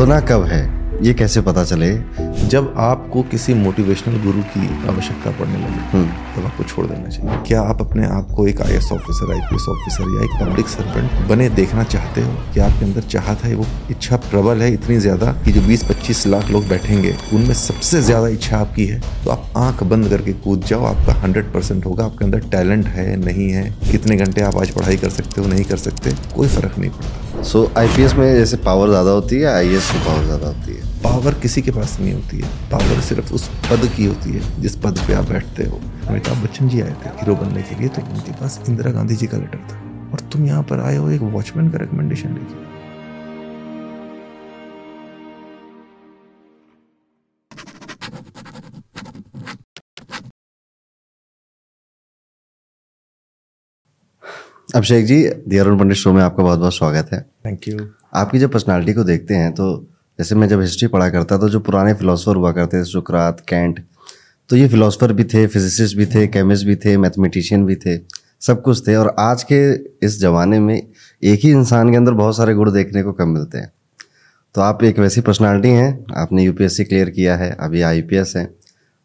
छोड़ना कब है? ये कैसे पता चले? जब आपको किसी मोटिवेशनल गुरु की आवश्यकता पड़ने लगे हम्म। तब आपको छोड़ देना चाहिए। क्या आप अपने आप को एक आई ऑफिसर आईपीएस ऑफिसर या एक पब्लिक सर्वेंट बने देखना चाहते हो? क्या आपके अंदर चाहत है वो इच्छा प्रबल है इतनी ज़्यादा कि जो 20-25 लाख लोग बैठेंगे उनमें सबसे ज़्यादा इच्छा आपकी है? तो आप आँख बंद करके कूद जाओ आपका हंड्रेड परसेंट होगा। आपके अंदर टैलेंट है नहीं है कितने घंटे आप आज पढ़ाई कर सकते हो नहीं कर सकते कोई फ़र्क नहीं पड़ता। सो आईपीएस में जैसे पावर ज़्यादा होती है आईएएस में पावर ज़्यादा होती है। पावर किसी के पास नहीं होती है। पावर सिर्फ़ उस पद की होती है, जिस पद पे आप बैठते हो। अमिताभ बच्चन जी आए थे हीरो बनने के लिए तो उनके पास इंदिरा गांधी जी का लेटर था। और तुम यहाँ पर आए हो, एक वॉचमैन का रिकमेंडेशन लेके। अभिषेक जी दी अरुण पंडित शो में आपका बहुत बहुत स्वागत है। थैंक यू आपकी जब पर्सनालिटी को देखते हैं तो जैसे मैं जब हिस्ट्री पढ़ा करता तो जो पुराने फिलोसफर हुआ करते थे सुकरात कैंट तो ये फिलोसफर भी थे फिजिसिस्ट भी थे केमिस्ट भी थे मैथमेटिशियन भी थे सब कुछ थे और आज के इस ज़माने में एक ही इंसान के अंदर बहुत सारे गुण देखने को कम मिलते हैं। तो आप एक वैसी पर्सनालिटी हैं आपने यूपीएससी क्लियर किया है अभी आईपीएस हैं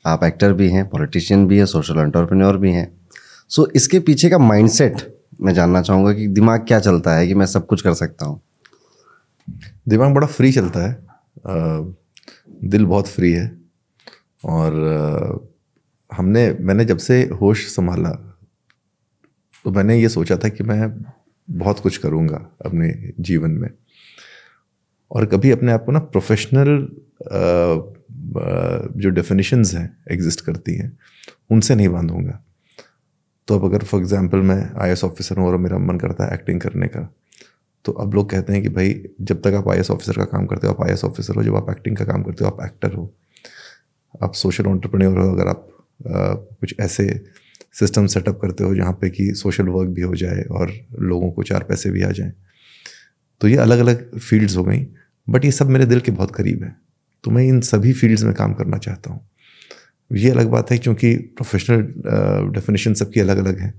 आप एक्टर भी हैं पॉलिटिशियन भी हैं सोशल एंटरप्रेन्योर भी हैं। सो इसके पीछे का माइंडसेट मैं जानना चाहूँगा कि दिमाग क्या चलता है कि मैं सब कुछ कर सकता हूँ? दिमाग बड़ा फ्री चलता है। दिल बहुत फ्री है। और हमने, मैंने जब से होश संभाला तो मैंने ये सोचा था कि मैं बहुत कुछ करूँगा अपने जीवन में। और कभी अपने आप को ना प्रोफेशनल जो डेफिनेशंस हैं एग्जिस्ट करती हैं, उनसे नहीं बांधूँगा। तो अब अगर फॉर एग्जांपल मैं आई ऑफिसर हूँ और मेरा मन करता है एक्टिंग करने का तो अब लोग कहते हैं कि भाई, जब तक आप आई ऑफिसर का काम करते हो, आप आई ऑफिसर हो, जब आप एक्टिंग का काम करते हो, आप एक्टर हो। आप सोशल ऑन्टरप्रेन्योर हो, अगर आप कुछ ऐसे सिस्टम सेटअप करते हो, जहाँ पे कि सोशल वर्क भी हो जाए और लोगों को चार पैसे भी आ जाएँ। तो ये अलग अलग फील्ड्स हो गई बट ये सब मेरे दिल के बहुत करीब है। तो मैं इन सभी फील्ड्स में काम करना चाहता हूँ। ये अलग बात है क्योंकि प्रोफेशनल डेफिनेशन सबकी अलग अलग है।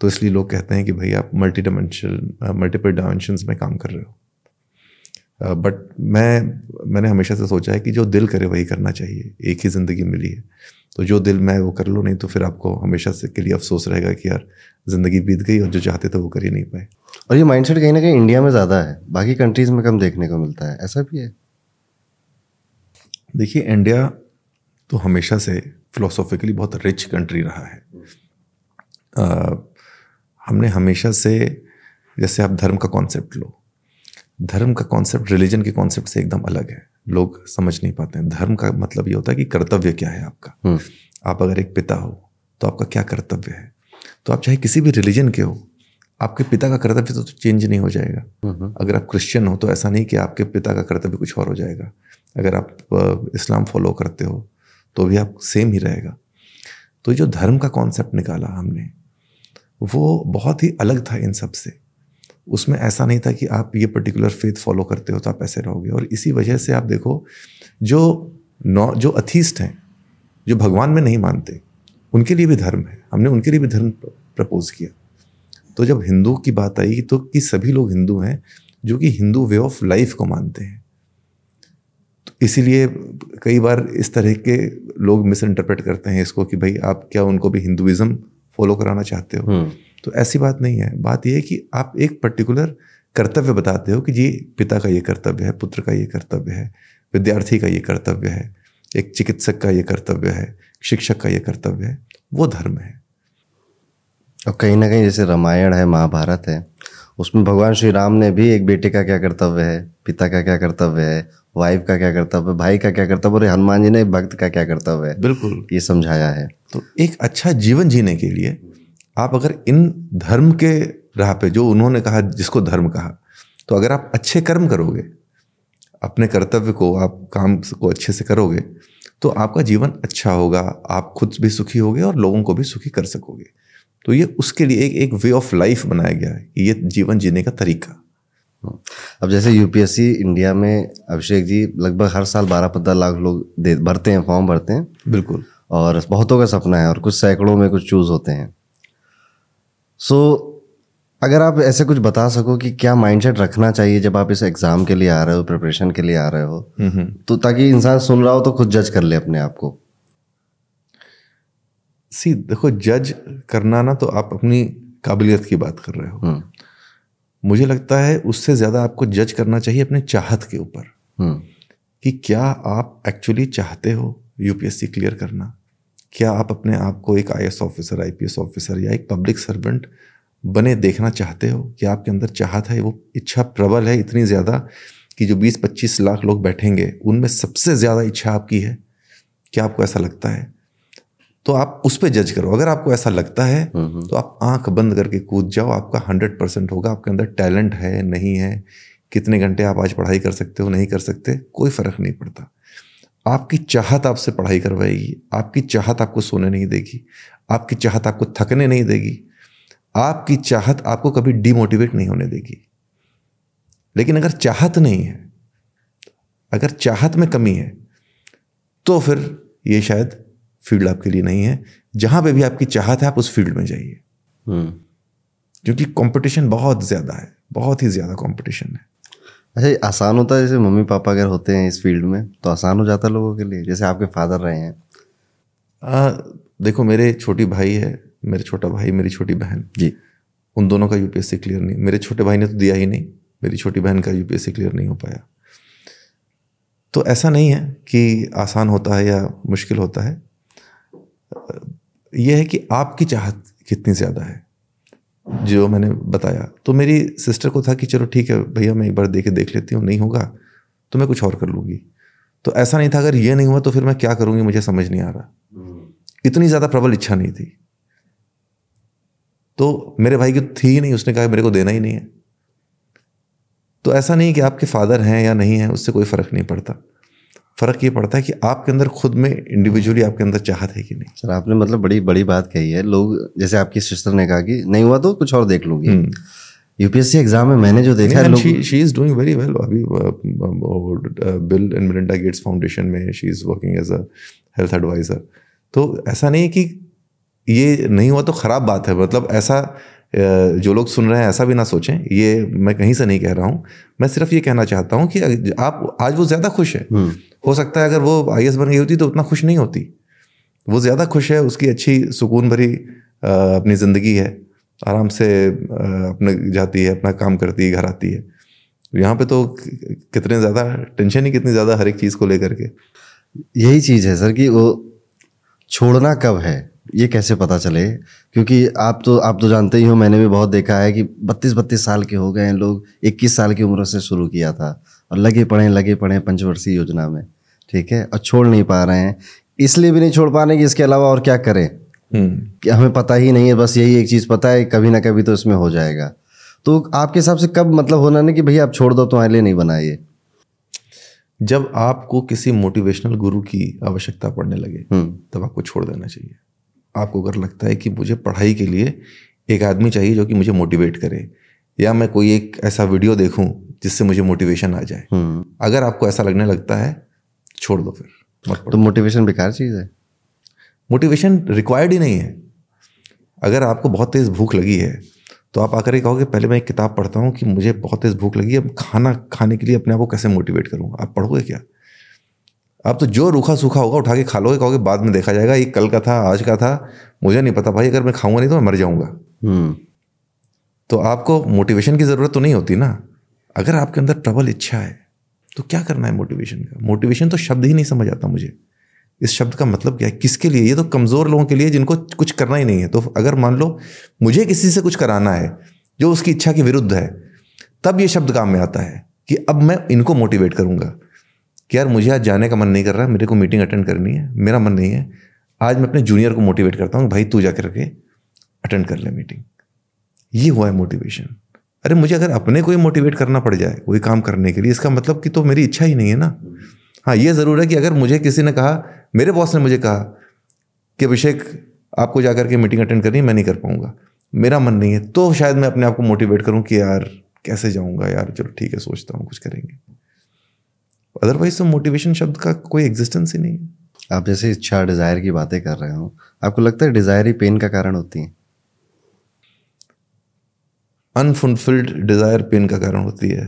तो इसलिए लोग कहते हैं कि भाई आप मल्टी डायमेंशन मल्टीपल डायमेंशंस में काम कर रहे हो। बट uh, मैं मैंने हमेशा से सोचा है कि जो दिल करे वही करना चाहिए। एक ही ज़िंदगी मिली है। तो जो दिल में वो कर लो नहीं तो फिर आपको हमेशा से के लिए अफसोस रहेगा कि यार ज़िंदगी बीत गई और जो चाहते थे वो कर ही नहीं पाए। और ये माइंडसेट कहीं ना कहीं इंडिया में ज़्यादा है। बाकी कंट्रीज़ में कम देखने को मिलता है। ऐसा भी है? देखिए इंडिया तो हमेशा से फिलोसॉफिकली बहुत रिच कंट्री रहा है। अ, हमने हमेशा से जैसे आप धर्म का कॉन्सेप्ट लो धर्म का कॉन्सेप्ट रिलीजन के कॉन्सेप्ट से एकदम अलग है। लोग समझ नहीं पाते हैं। धर्म का मतलब ये होता है कि कर्तव्य क्या है आपका? हम्म, आप अगर एक पिता हो तो आपका क्या कर्तव्य है? तो आप चाहे किसी भी रिलीजन के हो आपके पिता का कर्तव्य तो चेंज नहीं हो जाएगा। हम्म, अगर आप क्रिश्चियन हो तो ऐसा नहीं कि आपके पिता का कर्तव्य कुछ और हो जाएगा। अगर आप इस्लाम फॉलो करते हो तो भी आप सेम ही रहेगा। तो जो धर्म का कॉन्सेप्ट निकाला हमने, वो बहुत ही अलग था इन सबसे। उसमें ऐसा नहीं था कि आप ये पर्टिकुलर फेथ फॉलो करते हो तो आप ऐसे रहोगे। और इसी वजह से आप देखो, जो नौ जो अथीस्ट हैं, जो भगवान में नहीं मानते, उनके लिए भी धर्म है। हमने उनके लिए भी धर्म प्रपोज किया। तो जब हिंदू की बात आई तो कि सभी लोग हिंदू हैं, जो कि हिंदू वे ऑफ़ लाइफ को मानते हैं। इसीलिए कई बार इस तरह के लोग मिस इंटरप्रेट करते हैं इसको कि भाई आप क्या उनको भी हिंदुइज्म फॉलो कराना चाहते हो? हम्म, तो ऐसी बात नहीं है। बात यह है कि आप एक पर्टिकुलर कर्तव्य बताते हो कि जी पिता का ये कर्तव्य है पुत्र का ये कर्तव्य है विद्यार्थी का ये कर्तव्य है एक चिकित्सक का ये कर्तव्य है शिक्षक का ये कर्तव्य है वो धर्म है। और कहीं ना कहीं जैसे रामायण है महाभारत है उसमें भगवान श्री राम ने भी एक बेटे का क्या कर्तव्य है पिता का क्या कर्तव्य है वाइफ का क्या कर्तव्य है भाई का क्या कर्तव्य और हनुमान जी ने भक्त का क्या कर्तव्य है? बिल्कुल। ये समझाया है। तो एक अच्छा जीवन जीने के लिए आप अगर इन धर्म के राह पे जो उन्होंने कहा जिसको धर्म कहा तो अगर आप अच्छे कर्म करोगे अपने कर्तव्य को आप काम को अच्छे से करोगे तो आपका जीवन अच्छा होगा आप खुद भी सुखी होगे और लोगों को भी सुखी कर सकोगे। तो ये उसके लिए एक एक वे ऑफ़ लाइफ बनाया गया है ये जीवन जीने का तरीका। अब जैसे यूपीएससी इंडिया में अभिषेक जी लगभग हर साल बारह पंद्रह लाख लोग दे भरते हैं फॉर्म भरते हैं। बिल्कुल। और बहुतों का सपना है और कुछ सैकड़ों में कुछ चूज़ होते हैं। सो अगर आप ऐसे कुछ बता सको कि क्या माइंडसेट रखना चाहिए जब आप इस एग्ज़ाम के लिए आ रहे हो प्रिपरेशन के लिए आ रहे हो तो ताकि इंसान सुन रहा हो तो खुद जज कर ले अपने आप को। सी देखो जज करना ना तो आप अपनी काबिलियत की बात कर रहे हो। हम्म, मुझे लगता है उससे ज़्यादा आपको जज करना चाहिए अपने चाहत के ऊपर। हम्म, कि क्या आप एक्चुअली चाहते हो यूपीएससी क्लियर करना? क्या आप अपने आप को एक आईएएस ऑफिसर आईपीएस ऑफिसर या एक पब्लिक सर्वेंट बने देखना चाहते हो? कि आपके अंदर चाहत है? वो इच्छा प्रबल है इतनी ज़्यादा कि जो 20-25 लाख लोग बैठेंगे उनमें सबसे ज़्यादा इच्छा आपकी है? क्या आपको ऐसा लगता है? तो आप उस पर जज करो। अगर आपको ऐसा लगता है तो आप आँख बंद करके कूद जाओ। आपका हंड्रेड परसेंट होगा। आपके अंदर टैलेंट है नहीं है कितने घंटे आप आज पढ़ाई कर सकते हो नहीं कर सकते कोई फ़र्क नहीं पड़ता। आपकी चाहत आपसे पढ़ाई करवाएगी। आपकी चाहत आपको सोने नहीं देगी। आपकी चाहत आपको थकने नहीं देगी। आपकी चाहत आपको कभी डिमोटिवेट नहीं होने देगी। लेकिन अगर चाहत नहीं है अगर चाहत में कमी है तो फिर ये शायद फ़ील्ड आपके लिए नहीं है। जहाँ पे भी आपकी चाहत है आप उस फ़ील्ड में जाइए। हम्म। क्योंकि कंपटीशन बहुत ज़्यादा है बहुत ही ज़्यादा कंपटीशन है। अच्छा आसान होता है जैसे मम्मी पापा अगर होते हैं इस फ़ील्ड में तो आसान हो जाता है लोगों के लिए जैसे आपके फादर रहे हैं? आ, देखो मेरे छोटी भाई है मेरे छोटा भाई मेरी छोटी बहन। जी। उन दोनों का यूपीएससी क्लियर नहीं मेरे छोटे भाई ने तो दिया ही नहीं मेरी छोटी बहन का यूपीएससी क्लियर नहीं हो पाया। तो ऐसा नहीं है कि आसान होता है या मुश्किल होता है यह है कि आपकी चाहत कितनी ज़्यादा है जो मैंने बताया। तो मेरी सिस्टर को था कि चलो ठीक है भैया मैं एक बार दे के देख लेती हूँ नहीं होगा तो मैं कुछ और कर लूँगी। तो ऐसा नहीं था अगर ये नहीं हुआ तो फिर मैं क्या करूँगी मुझे समझ नहीं आ रहा। इतनी ज़्यादा प्रबल इच्छा नहीं थी। तो मेरे भाई की थी ही नहीं उसने कहा मेरे को देना ही नहीं है। तो ऐसा नहीं कि आपके फादर हैं या नहीं है उससे कोई फ़र्क नहीं पड़ता। फ़र्क ये पड़ता है कि आपके अंदर खुद में इंडिविजुअली आपके अंदर चाहत है कि नहीं। सर आपने मतलब बड़ी बड़ी बात कही है। लोग जैसे आपकी सिस्टर ने कहा कि नहीं हुआ तो कुछ और देख लूँगी। यूपीएससी एग्ज़ाम में मैंने जो देखा है लोग she is doing very well अभी Bill and Melinda Gates Foundation में she is working as a health advisor तो ऐसा नहीं है कि ये नहीं हुआ तो ख़राब बात है। मतलब ऐसा जो लोग सुन रहे हैं ऐसा भी ना सोचें। ये मैं कहीं से नहीं कह रहा हूँ। मैं सिर्फ़ ये कहना चाहता हूँ कि आप आज वो ज़्यादा खुश है। हम्म, हो सकता है अगर वो आई बन गई होती तो उतना खुश नहीं होती। वो ज़्यादा खुश है उसकी अच्छी सुकून भरी अपनी ज़िंदगी है। आराम से अपने जाती है अपना काम करती है घर आती है। यहाँ पे तो कितने ज़्यादा टेंशन ही कितनी ज़्यादा हर एक चीज़ को लेकर के। यही चीज़ है सर कि वो छोड़ना कब है? ये कैसे पता चले? क्योंकि आप तो आप तो जानते ही हो मैंने भी बहुत देखा है कि बत्तीस बत्तीस साल के हो गए हैं लोग इक्कीस साल की उम्र से शुरू किया था और लगे पड़े लगे पड़े पंचवर्षीय योजना में ठीक है? और छोड़ नहीं पा रहे हैं। इसलिए भी नहीं छोड़ पा रहे कि इसके अलावा और क्या करें? हम्म। कि हमें पता ही नहीं है बस यही एक चीज़ पता है कभी ना कभी तो इसमें हो जाएगा। तो आपके हिसाब से कब मतलब होना नहीं कि भैया आप छोड़ दो तो लिए नहीं बनाइए जब आपको किसी मोटिवेशनल गुरु की आवश्यकता पड़ने लगे हम्म। तब आपको छोड़ देना चाहिए। आपको अगर लगता है कि मुझे पढ़ाई के लिए एक आदमी चाहिए जो कि मुझे मोटिवेट करे या मैं कोई एक ऐसा वीडियो देखूँ जिससे मुझे मोटिवेशन आ जाए। हम्म। अगर आपको ऐसा लगने लगता है छोड़ दो फिर तो मोटिवेशन बेकार चीज़ है? मोटिवेशन रिक्वायर्ड ही नहीं है। अगर आपको बहुत तेज़ भूख लगी है तो आप आकर के कहोगे पहले मैं एक किताब पढ़ता हूँ कि मुझे बहुत तेज़ भूख लगी है खाना खाने के लिए अपने आप को कैसे मोटिवेट करूँ आप पढ़ोगे क्या? आप तो जो रूखा सूखा होगा उठा के खा लोगे कहोगे बाद में देखा जाएगा ये कल का था आज का था मुझे नहीं पता भाई अगर मैं खाऊँगा नहीं तो मैं मर जाऊँगा। हम्म। तो आपको मोटिवेशन की ज़रूरत तो नहीं होती ना। अगर आपके अंदर प्रबल इच्छा है तो क्या करना है मोटिवेशन का? मोटिवेशन तो शब्द ही नहीं समझ आता मुझे। इस शब्द का मतलब क्या है? किसके लिए? ये तो कमज़ोर लोगों के लिए जिनको कुछ करना ही नहीं है। तो अगर मान लो मुझे किसी से कुछ कराना है जो उसकी इच्छा के विरुद्ध है तब ये शब्द काम में आता है कि अब मैं इनको मोटिवेट करूँगा। कि यार मुझे आज जाने का मन नहीं कर रहा, मेरे को मीटिंग अटेंड करनी है, मेरा मन नहीं है। आज मैं अपने जूनियर को मोटिवेट करता हूँ, भाई तू जा करके अटेंड कर ले मीटिंग ये हुआ है मोटिवेशन अरे मुझे अगर अपने को ही मोटिवेट करना पड़ जाए, कोई काम करने के लिए, इसका मतलब कि तो मेरी इच्छा ही नहीं है ना। हाँ ये ज़रूर है कि अगर मुझे किसी ने कहा, मेरे बॉस ने मुझे कहा कि अभिषेक, आपको जाकर के मीटिंग अटेंड करनी मैं नहीं कर पाऊँगा। मेरा मन नहीं है तो शायद मैं अपने आप को मोटिवेट करूँ कि यार, कैसे जाऊँगा? यार चलो ठीक है, सोचता हूँ, कुछ करेंगे। अदरवाइज़ तो मोटिवेशन शब्द का कोई एग्जिस्टेंस ही नहीं है। आप जैसे इच्छा डिज़ायर की बातें कर रहे हो आपको लगता है डिज़ायर ही पेन का कारण होती है? अनफुलफिल्ड डिज़ायर पेन का कारण होती है।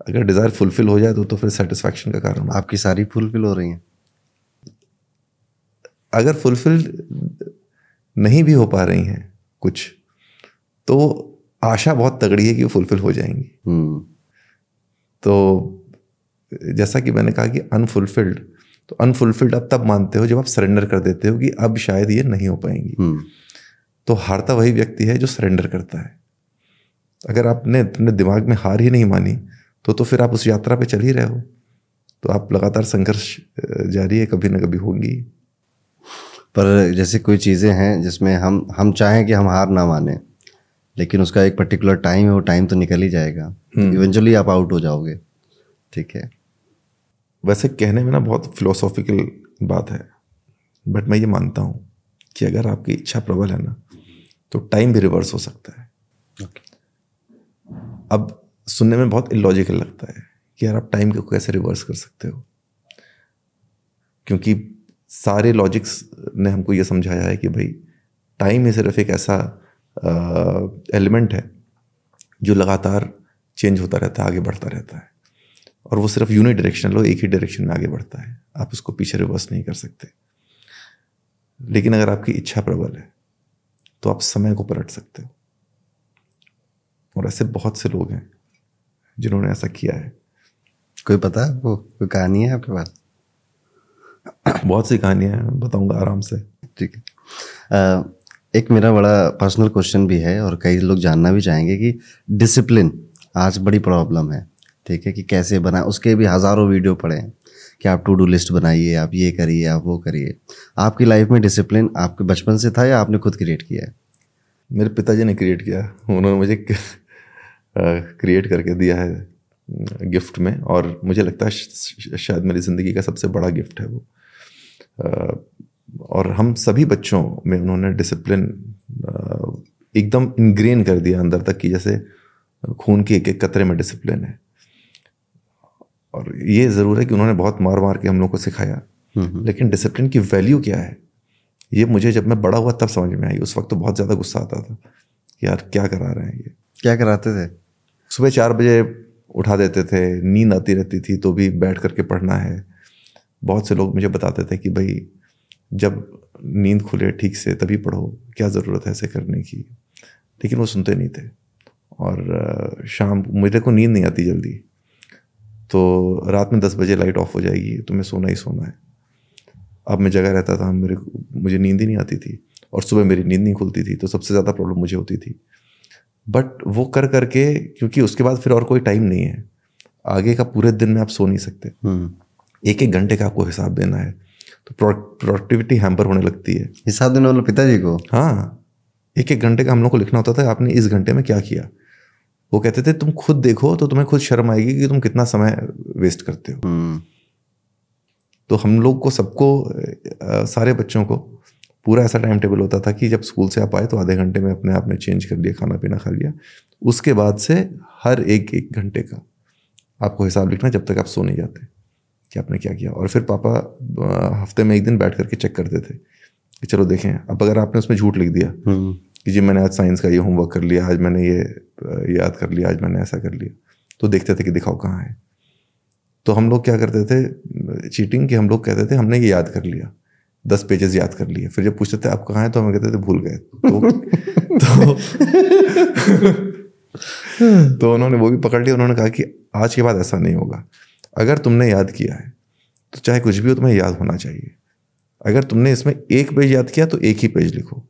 अगर डिज़ायर फुलफिल हो जाए तो तो फिर सेटिस्फैक्शन का कारण आपकी सारी फुलफिल हो रही हैं। अगर फुलफिल नहीं भी हो पा रही हैं कुछ तो आशा बहुत तगड़ी है कि वो फुलफिल हो जाएँगी। हम्म। तो जैसा कि मैंने कहा कि अनफुलफिल्ड तो अनफुलफिल्ड अब तब मानते हो जब आप सरेंडर कर देते हो कि अब शायद ये नहीं हो पाएँगी। हम्म। तो हारता वही व्यक्ति है जो सरेंडर करता है। अगर आपने अपने दिमाग में हार ही नहीं मानी तो तो फिर आप उस यात्रा पे चल ही रहे हो। तो आप लगातार संघर्ष जारी है कभी ना कभी होंगी। पर जैसे कोई चीज़ें हैं जिसमें हम हम चाहें कि हम हार ना माने लेकिन उसका एक पर्टिकुलर टाइम है वो टाइम तो निकल ही जाएगा। इवेंचुअली आप आउट हो जाओगे। ठीक है? वैसे कहने में ना बहुत फिलोसॉफिकल बात है बट मैं ये मानता हूँ कि अगर आपकी इच्छा प्रबल है ना तो टाइम भी रिवर्स हो सकता है। Okay. अब सुनने में बहुत इलॉजिकल लगता है कि यार आप टाइम को कैसे रिवर्स कर सकते हो? क्योंकि सारे लॉजिक्स ने हमको ये समझाया है कि भाई टाइम ही सिर्फ़ एक ऐसा एलिमेंट है जो लगातार चेंज होता रहता है आगे बढ़ता रहता है। और वो सिर्फ़ यूनिट डायरेक्शन लो एक ही डायरेक्शन में आगे बढ़ता है। आप उसको पीछे रिवर्स नहीं कर सकते। लेकिन अगर आपकी इच्छा प्रबल है तो आप समय को पलट सकते हो। और ऐसे बहुत से लोग हैं जिन्होंने ऐसा किया है। कोई पता है आपको? कोई कहानी है आपके पास? बहुत सी कहानियाँ हैं बताऊँगा आराम से। ठीक है। एक मेरा बड़ा पर्सनल क्वेश्चन भी है और कई लोग जानना भी चाहेंगे कि डिसिप्लिन आज बड़ी प्रॉब्लम है। ठीक है, कि कैसे बनाए उसके भी हज़ारों वीडियो पड़े हैं कि आप टू डू लिस्ट बनाइए, आप ये करिए, आप वो करिए। आपकी लाइफ में डिसिप्लिन आपके बचपन से था या आपने खुद क्रिएट किया है? मेरे पिताजी ने क्रिएट किया। उन्होंने मुझे क्रिएट करके दिया है गिफ्ट में, और मुझे लगता है शायद मेरी ज़िंदगी का सबसे बड़ा गिफ्ट है वो। और हम सभी बच्चों में उन्होंने डिसिप्लिन एकदम इनग्रेन कर दिया अंदर तक कि जैसे खून के एक एक कतरे में डिसिप्लिन है। और ये ज़रूर है कि उन्होंने बहुत मार मार के हम लोग को सिखाया। लेकिन डिसिप्लिन की वैल्यू क्या है? ये मुझे जब मैं बड़ा हुआ तब समझ में आई। उस वक्त तो बहुत ज़्यादा गुस्सा आता था यार क्या करा रहे हैं ये। क्या कराते थे? सुबह चार बजे उठा देते थे नींद आती रहती थी तो भी बैठ करके पढ़ना है। बहुत से लोग मुझे बताते थे कि भाई जब नींद खुले ठीक से तभी पढ़ो क्या ज़रूरत है ऐसे करने की? लेकिन वो सुनते नहीं थे। और शाम मुझे को नींद नहीं आती जल्दी। तो रात में दस बजे लाइट ऑफ़ हो जाएगी तो मैं सोना ही सोना है। अब मैं जगह रहता था मेरे मुझे नींद ही नहीं आती थी। और सुबह मेरी नींद नहीं खुलती थी तो सबसे ज़्यादा प्रॉब्लम मुझे होती थी। बट वो कर करके क्योंकि उसके बाद फिर और कोई टाइम नहीं है। आगे का पूरे दिन में आप सो नहीं सकते। हम्म। एक एक घंटे का आपको हिसाब देना है। तो प्रोडक्टिविटी हैम्पर होने लगती है। हिसाब देने वाले पिताजी को? हाँ। एक एक घंटे का हम लोग को लिखना होता था आपने इस घंटे में क्या किया? वो कहते थे तुम खुद देखो तो तुम्हें खुद शर्म आएगी कि तुम कितना समय वेस्ट करते हो. हम्म। तो हम लोग को सबको सारे बच्चों को पूरा ऐसा टाइम टेबल होता था कि जब स्कूल से आप आए तो आधे घंटे में अपने आप ने चेंज कर लिया खाना पीना खा लिया। उसके बाद से हर एक एक घंटे का आपको हिसाब लिखना जब तक आप सो नहीं जाते कि आपने क्या किया। और फिर पापा हफ़्ते में एक दिन बैठ करके चेक करते थे कि चलो देखें अब अगर आपने उसमें झूठ लिख दिया हम्म। कि जी मैंने आज साइंस का ये होमवर्क कर लिया आज मैंने ये याद कर लिया आज मैंने ऐसा कर लिया। तो देखते थे कि दिखाओ कहाँ है। तो हम लोग क्या करते थे चीटिंग कि हम लोग कहते थे हमने ये याद कर लिया। दस पेजेस याद कर लिए। फिर जब पूछते थे आप कहाँ हैं? तो हम कहते थे भूल गए। तो तो, तो उन्होंने वो भी पकड़ लिया। उन्होंने कहा कि आज के बाद ऐसा नहीं होगा। अगर तुमने याद किया है तो चाहे कुछ भी हो तुम्हें याद होना चाहिए। अगर तुमने इसमें एक पेज याद किया तो एक ही पेज लिखो।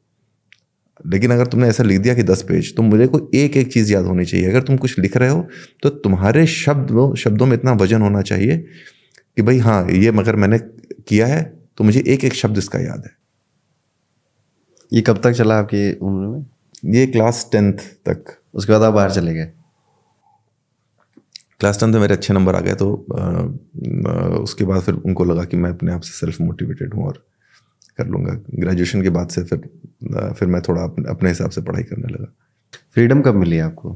लेकिन अगर तुमने ऐसा लिख दिया कि दस पेज तो मुझे को एक एक चीज़ याद होनी चाहिए। अगर तुम कुछ लिख रहे हो तो तुम्हारे शब्द शब्दों में इतना वज़न होना चाहिए कि भाई हाँ ये मगर मैंने किया है तो मुझे एक एक शब्द इसका याद है। ये कब तक चला आपकी उम्र में? ये क्लास टेंथ तक। उसके बाद आप बाहर चले गए? क्लास टेंथ में मेरे अच्छे नंबर आ गए तो अ, अ, उसके बाद फिर उनको लगा कि मैं अपने आप से सेल्फ मोटिवेटेड हूँ और कर लूँगा। ग्रेजुएशन के बाद से फिर फिर मैं थोड़ा अपने अपने हिसाब से पढ़ाई करने लगा। फ्रीडम कब मिली आपको?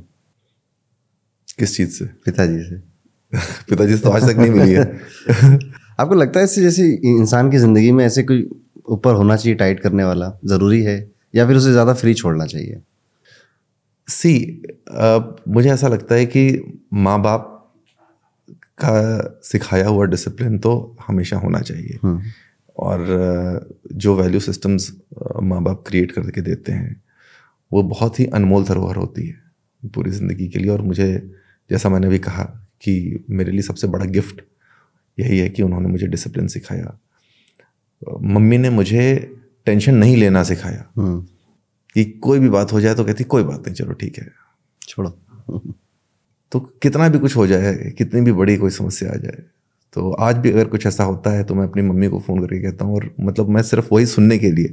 किस चीज़ से? पिताजी से। पिताजी से तो आज तक नहीं मिली है। आपको लगता है इससे जैसे इंसान की ज़िंदगी में ऐसे कोई ऊपर होना चाहिए टाइट करने वाला ज़रूरी है? या फिर उसे ज़्यादा फ्री छोड़ना चाहिए? सी uh, मुझे ऐसा लगता है कि माँ बाप का सिखाया हुआ डिसिप्लिन तो हमेशा होना चाहिए। और जो वैल्यू सिस्टम्स माँ बाप क्रिएट करके देते हैं वो बहुत ही अनमोल धरोहर होती है पूरी ज़िंदगी के लिए। और मुझे जैसा मैंने भी कहा कि मेरे लिए सबसे बड़ा गिफ्ट यही है कि उन्होंने मुझे डिसिप्लिन सिखाया। मम्मी ने मुझे टेंशन नहीं लेना सिखाया। कि कोई भी बात हो जाए तो कहती कोई बात नहीं चलो ठीक है। छोड़ो। तो कितना भी कुछ हो जाए कितनी भी बड़ी कोई समस्या आ जाए तो आज भी अगर कुछ ऐसा होता है तो मैं अपनी मम्मी को फ़ोन करके कहता हूँ और मतलब मैं सिर्फ़ वही सुनने के लिए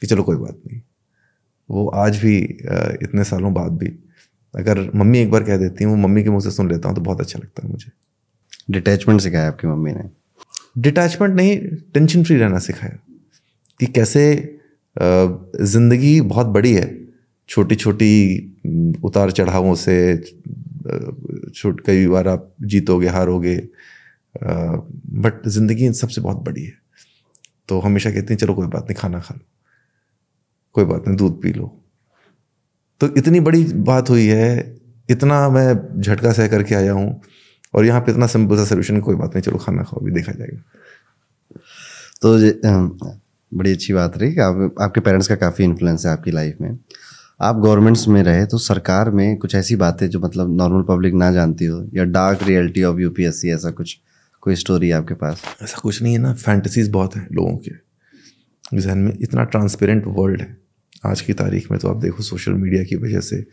कि चलो कोई बात नहीं। वो आज भी इतने सालों बाद भी अगर मम्मी एक बार कह देती हैं वो मम्मी के मुँह से सुन लेता हूँ तो बहुत अच्छा लगता है मुझे। डिटैचमेंट सिखाया आपकी मम्मी ने? डिटैचमेंट नहीं टेंशन फ्री रहना सिखाया कि कैसे ज़िंदगी बहुत बड़ी है। छोटी छोटी उतार चढ़ावों से छोट कई बार आप जीतोगे हारोगे बट ज़िंदगी इन सबसे बहुत बड़ी है। तो हमेशा कहते हैं, चलो कोई बात नहीं, खाना खा लो। कोई बात नहीं, दूध पी लो। तो इतनी बड़ी बात हुई है, इतना मैं झटका सह करके आया हूँ, और यहाँ पे इतना सिंपल सा सोल्यूशन कोई बात नहीं, चलो खाना खाओ भी देखा जाएगा। तो बड़ी अच्छी बात रही कि आप, आपके पेरेंट्स का काफ़ी इन्फ्लुएंस है आपकी लाइफ में। आप गवर्नमेंट्स में रहे तो सरकार में कुछ ऐसी बातें जो मतलब नॉर्मल पब्लिक ना जानती हो, या डार्क रियलिटी ऑफ़ यूपीएससी ऐसा कुछ। कोई स्टोरी आपके पास? ऐसा कुछ नहीं है ना फैंटसीज बहुत हैं लोगों के। जहन में इतना ट्रांसपेरेंट वर्ल्ड है आज की तारीख में तो आप देखो सोशल मीडिया की वजह से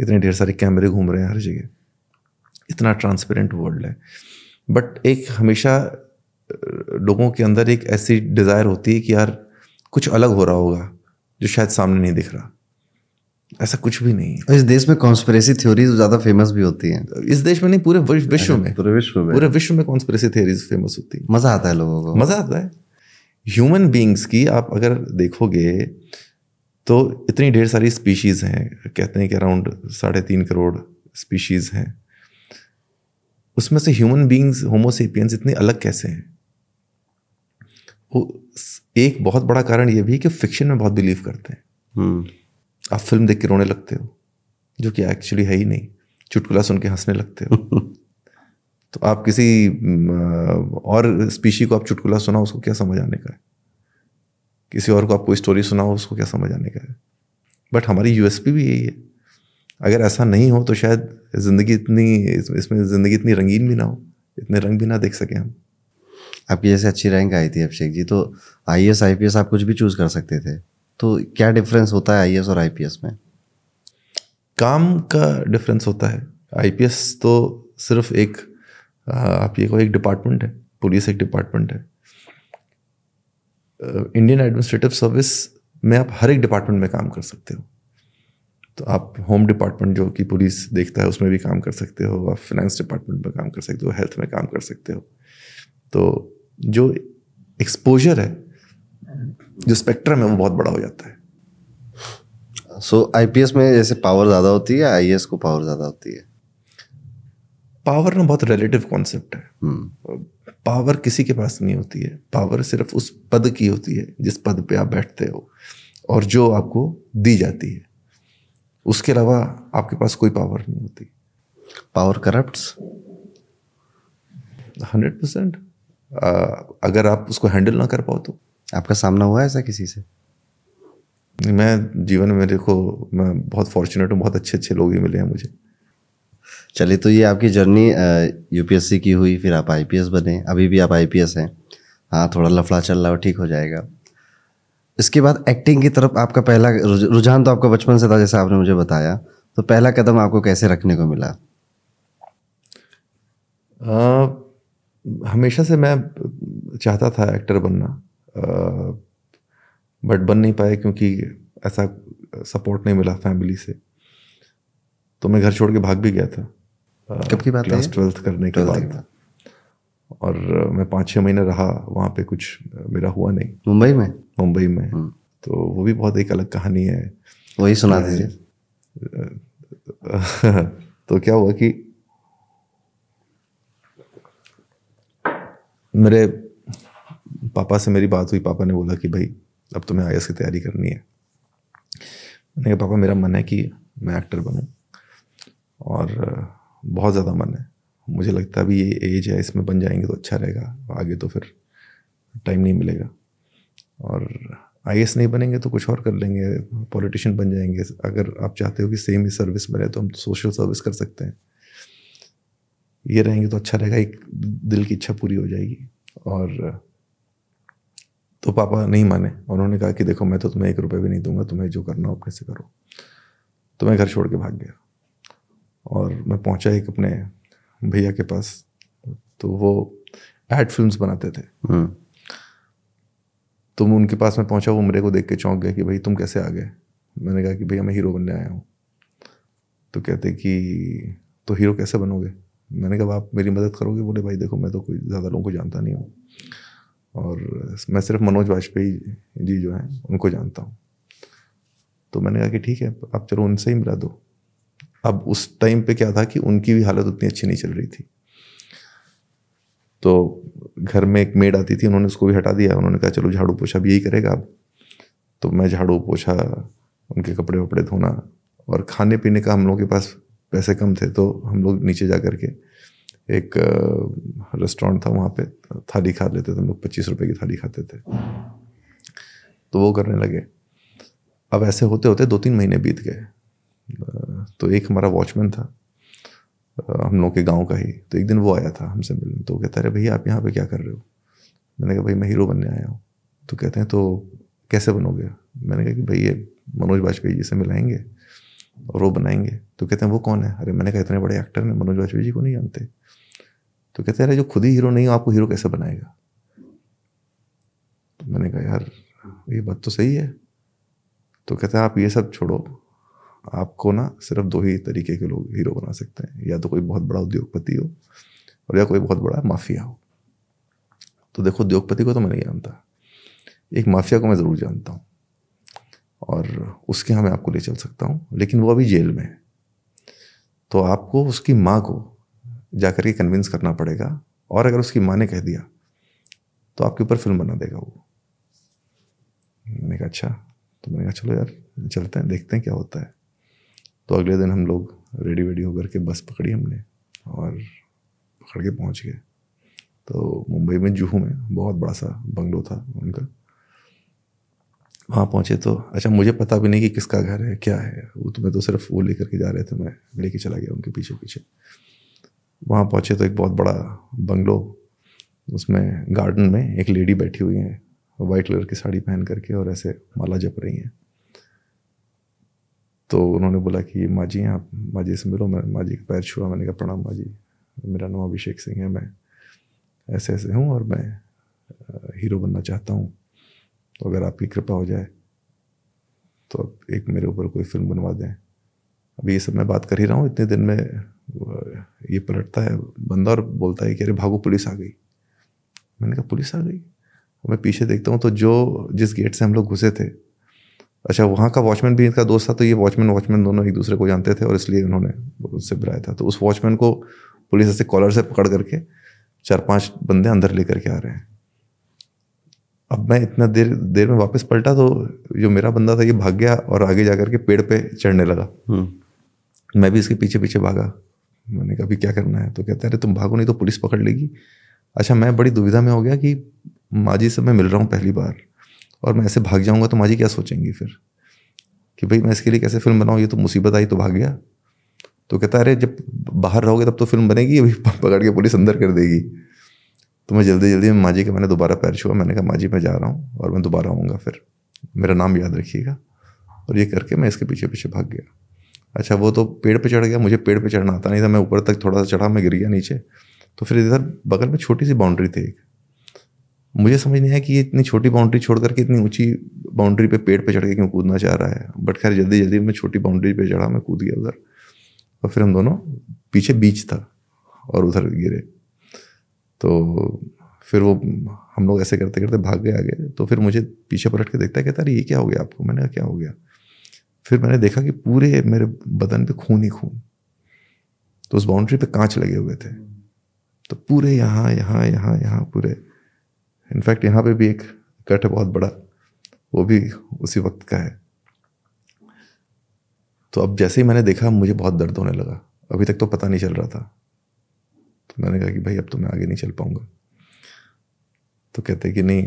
इतने ढेर सारे कैमरे घूम रहे हैं हर जगह। इतना ट्रांसपेरेंट वर्ल्ड है। बट एक हमेशा लोगों के अंदर एक ऐसी डिज़ायर होती है कि यार कुछ अलग हो रहा होगा, जो शायद सामने नहीं दिख रहा। ऐसा कुछ भी नहीं है। इस देश में कॉन्स्परेसी थ्योरीज ज़्यादा फ़ेमस भी होती हैं। इस देश में नहीं पूरे विश्व में। पूरे विश्व में। पूरे विश्व में कॉन्स्परेसी थ्योरीज फ़ेमस होती है। मज़ा आता है लोगों को। मज़ा आता है। ह्यूमन बींग्स की आप अगर देखोगे तो इतनी ढेर सारी स्पीशीज हैं। कहते हैं कि अराउंड साढ़े तीन करोड़ स्पीशीज हैं। उसमें से ह्यूमन बींग्स होमोसेपियंस इतने अलग कैसे हैं? वो एक बहुत बड़ा कारण ये भी कि फिक्शन में बहुत बिलीव करते हैं। हम्म। आप फ़िल्म देख के रोने लगते हो जो कि एक्चुअली है ही नहीं। चुटकुला सुन के हंसने लगते हो। तो आप किसी और स्पीशी को आप चुटकुला सुनाओ उसको क्या समझ आने का है? किसी और को आप कोई स्टोरी सुनाओ उसको क्या समझ आने का है? बट हमारी यूएसपी भी यही है। अगर ऐसा नहीं हो तो शायद ज़िंदगी इतनी इसमें ज़िंदगी इतनी रंगीन भी ना हो इतने रंग भी ना देख सके हम। आपकी जैसे अच्छी रैंक आई थी अभिषेक जी तो I S I P S आप कुछ भी चूज़ कर सकते थे। तो क्या डिफरेंस होता है आई एस और आई पी एस में? काम का डिफरेंस होता है। आई पी एस तो सिर्फ़ एक आप ये को एक डिपार्टमेंट है पुलिस एक डिपार्टमेंट है। इंडियन एडमिनिस्ट्रेटिव सर्विस में आप हर एक डिपार्टमेंट में काम कर सकते हो। तो आप होम डिपार्टमेंट जो कि पुलिस देखता है, उसमें भी काम कर सकते हो, आप फाइनेंस डिपार्टमेंट में काम कर सकते हो हेल्थ में काम कर सकते हो। तो जो एक्सपोजर है जो स्पेक्ट्रम है वो बहुत बड़ा हो जाता है। सो so, आईपीएस में जैसे पावर ज़्यादा होती है आईएएस को पावर ज़्यादा होती है? पावर ना बहुत रिलेटिव कॉन्सेप्ट है। पावर हम्म। किसी के पास नहीं होती है। पावर सिर्फ़ उस पद की होती है जिस पद पे आप बैठते हो और जो आपको दी जाती है। उसके अलावा आपके पास कोई पावर नहीं होती। पावर करप्ट हंड्रेड परसेंट अगर आप उसको हैंडल ना कर पाओ तो। आपका सामना हुआ है ऐसा किसी से? मैं जीवन में मेरे को मैं बहुत फॉर्चुनेट हूँ बहुत अच्छे अच्छे लोग ही मिले हैं मुझे। चलिए तो ये आपकी जर्नी यूपीएससी की हुई फिर आप आईपीएस बने अभी भी आप आईपीएस हैं। हाँ थोड़ा लफड़ा चल रहा हो ठीक हो जाएगा। इसके बाद एक्टिंग की तरफ़ आपका पहला रुझान तो आपका बचपन से था जैसे आपने मुझे बताया। तो पहला कदम आपको कैसे रखने को मिला? आ, हमेशा से मैं चाहता था एक्टर बनना। बट बन नहीं पाए क्योंकि ऐसा सपोर्ट नहीं मिला फैमिली से। तो मैं घर छोड़ के भाग भी गया था। कब की बात क्लास ट्वेल्थ करने के बाद। और मैं पाँच छः महीने रहा वहाँ पे कुछ मेरा हुआ नहीं। मुंबई में? मुंबई में। हम्म। तो वो भी बहुत एक अलग कहानी है। वही सुना दीजिए तो क्या हुआ कि मेरे पापा से मेरी बात हुई, पापा ने बोला कि भाई, अब तुम्हें आई की तैयारी करनी है। मैंने कहा, पापा, मेरा मन है कि मैं एक्टर बनूं और बहुत ज़्यादा मन है। मुझे लगता है अभी ये एज है, इसमें बन जाएँगे तो अच्छा रहेगा, आगे तो फिर टाइम नहीं मिलेगा। और आई नहीं बनेंगे तो कुछ और कर लेंगे, पॉलिटिशियन बन जाएँगे। अगर आप चाहते हो कि सेम ही सर्विस में रहे तो हम सोशल सर्विस कर सकते हैं। ये रहेंगे तो अच्छा रहेगा, एक दिल की इच्छा पूरी हो जाएगी। और तो पापा नहीं माने। उन्होंने कहा कि देखो मैं तो तुम्हें एक रुपये भी नहीं दूँगा तुम्हें जो करना हो अपने से करो। तो मैं घर छोड़ के भाग गया। और मैं पहुँचा एक अपने भैया के पास। तो वो एड फिल्म्स बनाते थे। हम्म। तो मैं उनके पास मैं पहुँचा वो मेरे को देख के चौंक गया कि भाई तुम कैसे आ गए? मैंने कहा कि भैया मैं हीरो बनने आया हूँ। तो कहते कि तो हीरो कैसे बनोगे? मैंने कहा आप मेरी मदद करोगे? बोले भाई देखो मैं तो कोई ज़्यादा लोगों को जानता नहीं हूँ। और मैं सिर्फ़ मनोज वाजपेयी जी जो हैं, उनको जानता हूँ। तो मैंने कहा कि ठीक है, आप चलो उनसे ही मिला दो। अब उस टाइम पे क्या था कि उनकी भी हालत उतनी अच्छी नहीं चल रही थी। तो घर में एक मेड आती थी, उन्होंने उसको भी हटा दिया। उन्होंने कहा, चलो झाड़ू पोछा भी यही करेगा अब। तो मैं झाड़ू पोछा, उनके कपड़े वपड़े धोना और खाने पीने का हम लोगों के पास पैसे कम थे तो हम लोग नीचे जा कर के एक रेस्टोरेंट था वहाँ पे, थाली खा लेते थे हम लोग, पच्चीस रुपये की थाली खाते थे। तो वो करने लगे। अब ऐसे होते होते दो तीन महीने बीत गए। तो एक हमारा वॉचमैन था हम लोग के गाँव का ही। तो एक दिन वो आया था हमसे मिलने तो कहता है भैया आप यहाँ पे क्या कर रहे हो? मैंने कहा, भाई, मैं हीरो बनने आया हूँ। तो कहते हैं तो कैसे बनोगे? मैंने कहा कि, भाई, ये मनोज वाजपेयी जी से मिलाएँगे और वो बनाएँगे। तो कहते हैं, वो कौन है? अरे, मैंने कहा, इतने बड़े एक्टर ने मनोज वाजपेयी जी को नहीं जानते। तो कहते हैं जो खुद ही हीरो नहीं हो, आपको हीरो कैसे बनाएगा? तो मैंने कहा, यार, ये बात तो सही है। तो कहते हैं, आप ये सब छोड़ो। आपको ना सिर्फ़ दो ही तरीके के लोग हीरो बना सकते हैं। या तो कोई बहुत बड़ा उद्योगपति हो और या कोई बहुत बड़ा माफिया हो। तो देखो, उद्योगपति को तो मैं नहीं जानता। एक माफिया को मैं ज़रूर जानता हूँ और उसके यहाँ मैं आपको ले चल सकता हूँ, लेकिन वो अभी जेल में है। तो आपको उसकी माँ को जाकर के कन्विंस करना पड़ेगा। और अगर उसकी माँ ने कह दिया तो आपके ऊपर फ़िल्म बना देगा वो। मैंने कहा अच्छा। तो मैंने कहा, चलो यार, चलते हैं, देखते हैं क्या होता है। तो अगले दिन हम लोग रेडी वेडी होकर के बस पकड़ी हमने और पकड़ के पहुँच गए। तो मुंबई में जूहू में बहुत बड़ा सा बंगलो था उनका। वहाँ पहुँचे तो अच्छा मुझे पता भी नहीं कि किसका घर है, क्या है? वो तो मैं तो सिर्फ़ वो लेकर के जा रहे थे, मैं लेके चला गया उनके पीछे पीछे वहाँ पहुँचे तो एक बहुत बड़ा बंगलो, उसमें गार्डन में एक लेडी बैठी हुई है, वाइट कलर की साड़ी पहन करके और ऐसे माला जप रही हैं। तो उन्होंने बोला कि माँ जी आप माँ जी से मिलो, मैं माँ जी का पैर छुआ, मैंने कहा, प्रणाम माँ जी मेरा नाम अभिषेक सिंह है, मैं ऐसे ऐसे हूँ और मैं हीरो बनना चाहता हूँ तो अगर आपकी कृपा हो जाए तो अब एक मेरे ऊपर कोई फ़िल्म बनवा दें। अभी ये सब मैं बात कर ही रहा हूँ, इतने दिन में ये पलटता है, बंदा और बोलता है कि अरे भागो, पुलिस आ गई। मैंने कहा, पुलिस आ गई? मैं पीछे देखता हूँ तो जो, जिस गेट से हम लोग घुसे थे अच्छा वहाँ का वॉचमैन भी इनका दोस्त था तो ये वॉचमैन वॉचमैन दोनों एक दूसरे को जानते थे और इसलिए उन्होंने उससे बुलाया था। तो उस वॉचमैन को पुलिस ऐसे कॉलर से पकड़ करके चार पाँच बंदे अंदर लेकर के आ रहे हैं। अब मैं इतना देर देर में वापस पलटा तो जो मेरा बंदा था, ये भाग गया और आगे जा करके पेड़ पे चढ़ने लगा। हम्म। मैं भी इसके पीछे पीछे भागा। मैंने कहा, अभी क्या करना है? तो कहते अरे, तुम भागो, नहीं तो पुलिस पकड़ लेगी। अच्छा मैं बड़ी दुविधा में हो गया कि माजी से मैं मिल रहा हूँ पहली बार, और मैं ऐसे भाग जाऊँगा तो माँ जी क्या सोचेंगी फिर? कि भाई, मैं इसके लिए कैसे फ़िल्म बनाऊँ? ये तो मुसीबत आई तो भाग गया। तो कहता अरे, जब बाहर रहोगे तब तो फ़िल्म बनेगी, अभी पकड़ के पुलिस अंदर कर देगी। तो मैं जल्दी जल्दी में माँ जी के मैंने दोबारा पैर छुआ। मैंने कहा माँ जी मैं जा रहा हूँ और मैं दोबारा आऊँगा फिर। मेरा नाम याद रखिएगा। और ये करके मैं इसके पीछे पीछे भाग गया। अच्छा वो तो पेड़ पे चढ़ गया, मुझे पेड़ पे चढ़ना आता नहीं था, मैं ऊपर तक थोड़ा सा चढ़ा, मैं गिर गया नीचे। तो फिर इधर बगल में छोटी सी बाउंड्री थी एक। मुझे समझ नहीं आया कि ये इतनी छोटी बाउंड्री छोड़ करके इतनी ऊँची बाउंड्री पे पेड़ पे चढ़ के क्यों कूदना चाह रहा है? बट खैर जल्दी जल्दी मैं छोटी बाउंड्री पे चढ़ा, मैं कूद गया उधर। और फिर हम दोनों पीछे बीच था और उधर गिरे। तो फिर वो हम लोग ऐसे करते करते भाग गए आगे। तो फिर मुझे पीछे पलट के देखता है, कहता अरे, ये क्या हो गया आपको? मैंने कहा, क्या हो गया? फिर मैंने देखा कि पूरे मेरे बदन पे खून ही खून। तो उस बाउंड्री पे कांच लगे हुए थे। तो पूरे यहाँ यहाँ यहाँ यहाँ पूरे। इनफैक्ट यहाँ पे भी एक कट है बहुत बड़ा, वो भी उसी वक्त का है। तो अब जैसे ही मैंने देखा, मुझे बहुत दर्द होने लगा। अभी तक तो पता नहीं चल रहा था। तो मैंने कहा कि भाई, अब तो मैं आगे नहीं चल पाऊँगा। तो कहते कि नहीं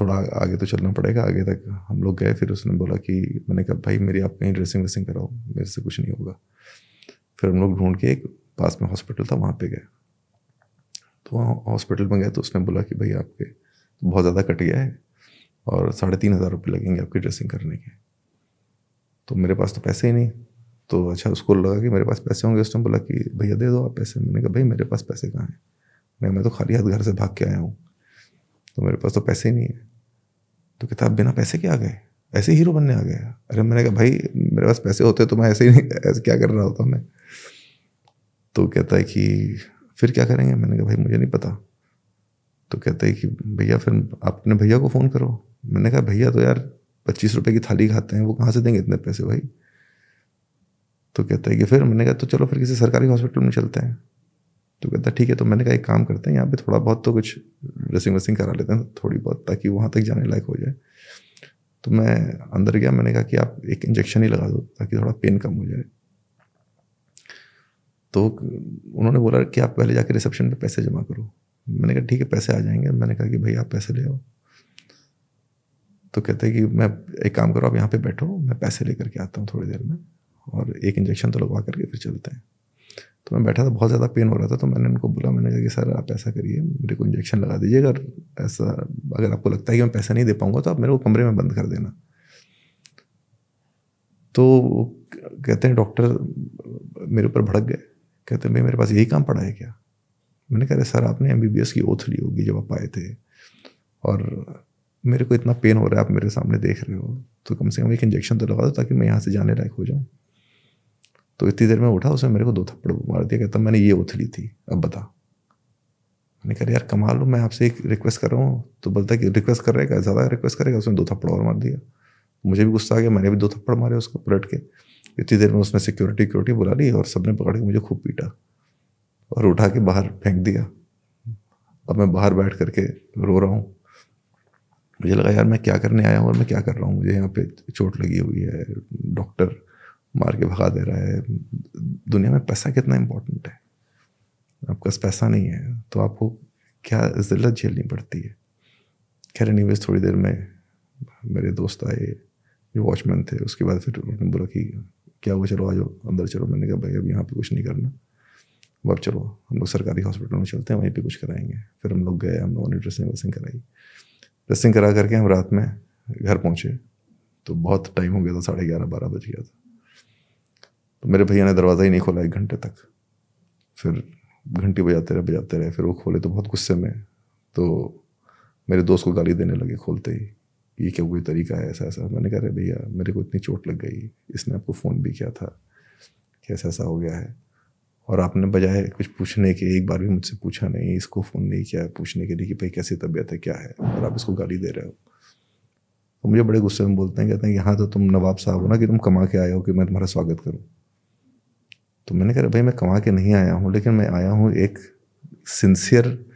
थोड़ा आगे तो चलना पड़ेगा, आगे तक हम लोग गए, फिर उसने बोला कि, मैंने कहा, भाई, मेरी आप कहीं ड्रेसिंग वेसिंग कराओ, मेरे से कुछ नहीं होगा। फिर हम लोग ढूंढ के एक पास में हॉस्पिटल था, वहाँ पे गए। तो वहाँ हॉस्पिटल में गए तो उसने बोला कि, भाई, आपके तो बहुत ज़्यादा कट गया है और साढ़े तीन हज़ार रुपये लगेंगे आपकी ड्रेसिंग करने के। तो मेरे पास तो पैसे ही नहीं। तो अच्छा उसको लगा कि मेरे पास पैसे होंगे, उसने बोला कि, भैया, दे दो आप पैसे। मैंने कहा, भाई, मेरे पास पैसे कहाँ हैं? नहीं मैं तो खाली हाथ घर से भाग के आया हूँ। तो मेरे पास तो पैसे ही नहीं है। तो कहता आप बिना पैसे के आ गए? ऐसे हीरो बनने आ गया अरे, मैंने कहा, भाई, मेरे पास पैसे होते तो मैं ऐसे ही नहीं ऐसे क्या कर रहा होता मैं? तो कहता है कि, फिर क्या करेंगे? मैंने कहा, भाई, मुझे नहीं पता। तो कहता है कि, भैया, फिर अपने भैया को फ़ोन करो। मैंने कहा, भैया तो यार, पच्चीस रुपये की थाली खाते हैं, वो कहाँ से देंगे इतने पैसे, भाई? तो कहता है कि, फिर? मैंने कहा तो चलो, फिर किसी सरकारी हॉस्पिटल में चलते हैं। तो कहता, ठीक है तो मैंने कहा, एक काम करते हैं, यहाँ पे थोड़ा बहुत तो कुछ ड्रेसिंग वेसिंग करा लेते हैं थोड़ी बहुत, ताकि वहाँ तक जाने लायक हो जाए। तो मैं अंदर गया, मैंने कहा कि आप एक इंजेक्शन ही लगा दो, ताकि थोड़ा पेन कम हो जाए। तो उन्होंने बोला कि आप पहले जाके रिसेप्शन पे पैसे जमा करो। मैंने कहा, ठीक है, पैसे आ जाएँगे। मैंने कहा कि, भाई, आप पैसे ले आओ। तो कहते हैं कि, मैं एक काम करो, आप यहाँ पे बैठो, मैं पैसे लेकर के आता हूँ थोड़ी देर में, और एक इंजेक्शन तो लगवा करके फिर चलते हैं। तो मैं बैठा था, बहुत ज़्यादा पेन हो रहा था तो मैंने उनको बोला, मैंने कहा कि, सर, आप ऐसा करिए, मेरे को इंजेक्शन लगा दीजिए, अगर ऐसा, अगर आपको लगता है कि मैं पैसा नहीं दे पाऊँगा तो आप मेरे को कमरे में बंद कर देना। तो कहते हैं, डॉक्टर मेरे ऊपर भड़क गए। कहते हैं, भाई, मेरे पास यही काम पड़ा है क्या? मैंने कहा सर, आपने एमबीबीएस की ओथ ली होगी जब आप आए थे, और मेरे को इतना पेन हो रहा है, आप मेरे सामने देख रहे हो तो कम से कम एक इंजेक्शन तो लगा दो ताकि मैं यहाँ से जाने लायक हो जाऊँ। तो इतनी देर में उठा, उसने मेरे को दो थप्पड़ मार दिया, कहता, मैंने ये उथली थी, अब बता। मैंने कहा, यार, कमाल लो मैं आपसे एक रिक्वेस्ट कर रहा हूँ। तो बोलता कि रिक्वेस्ट कर रहेगा ज़्यादा रिक्वेस्ट करेगा? उसने दो थप्पड़ और मार दिया। मुझे भी गुस्सा आ गया, मैंने भी दो थप्पड़ मारे उसको पलट के। इतनी देर में उसने सिक्योरिटी सिक्योरिटी बुला ली और सबने पकड़ के मुझे खूब पीटा और उठा के बाहर फेंक दिया। अब मैं बाहर बैठ करके रो रहा हूँ। मुझे लगा, यार, मैं क्या करने आया हूँ और मैं क्या कर रहा हूँ? मुझे यहाँ पे चोट लगी हुई है, डॉक्टर मार के भगा दे रहा है। दुनिया में पैसा कितना इम्पोर्टेंट है। आपके पास पैसा नहीं है तो आपको क्या जिल्लत झेलनी पड़ती है? खैर एनी थोड़ी देर में मेरे दोस्त आए, जो वॉचमैन थे, उसके बाद फिर उन्होंने बोला कि, क्या हुआ? चलो आ जाओ अंदर चलो। मैंने कहा, भाई, अब यहाँ पे कुछ नहीं करना। अब चलो, हम लोग सरकारी हॉस्पिटल में चलते हैं, वहीं पे कुछ कराएँगे। फिर हम लोग गए हम लोगों ने ड्रेसिंग वेसिंग कराई। ड्रेसिंग करा करके हम रात में घर पहुँचे तो बहुत टाइम हो गया था, साढ़े ग्यारह, बारह बज गया था। तो मेरे भैया ने दरवाज़ा ही नहीं खोला एक घंटे तक। फिर घंटी बजाते रहे बजाते रहे, फिर वो खोले तो बहुत गुस्से में। तो मेरे दोस्त को गाली देने लगे खोलते ही, ये क्या कोई तरीका है ऐसा ऐसा मैंने कहा, अरे भैया, मेरे को इतनी चोट लग गई, इसने आपको फ़ोन भी किया था कि ऐसा ऐसा हो गया है। और आपने बजाय कुछ पूछने के, एक बार भी मुझसे पूछा नहीं, इसको फ़ोन नहीं किया, पूछने के लिए कि भाई कैसी तबीयत है, क्या है? और आप इसको गाली दे रहे हो। तो मुझे बड़े गुस्से में बोलते हैं, कहते हैं यहाँ तो तुम नवाब साहब हो ना, कि तुम कमा के आए हो कि मैं तुम्हारा स्वागत करूँ? तो मैंने कहा, भाई, मैं कमा के नहीं आया हूँ, लेकिन मैं आया हूँ एक सिंसियर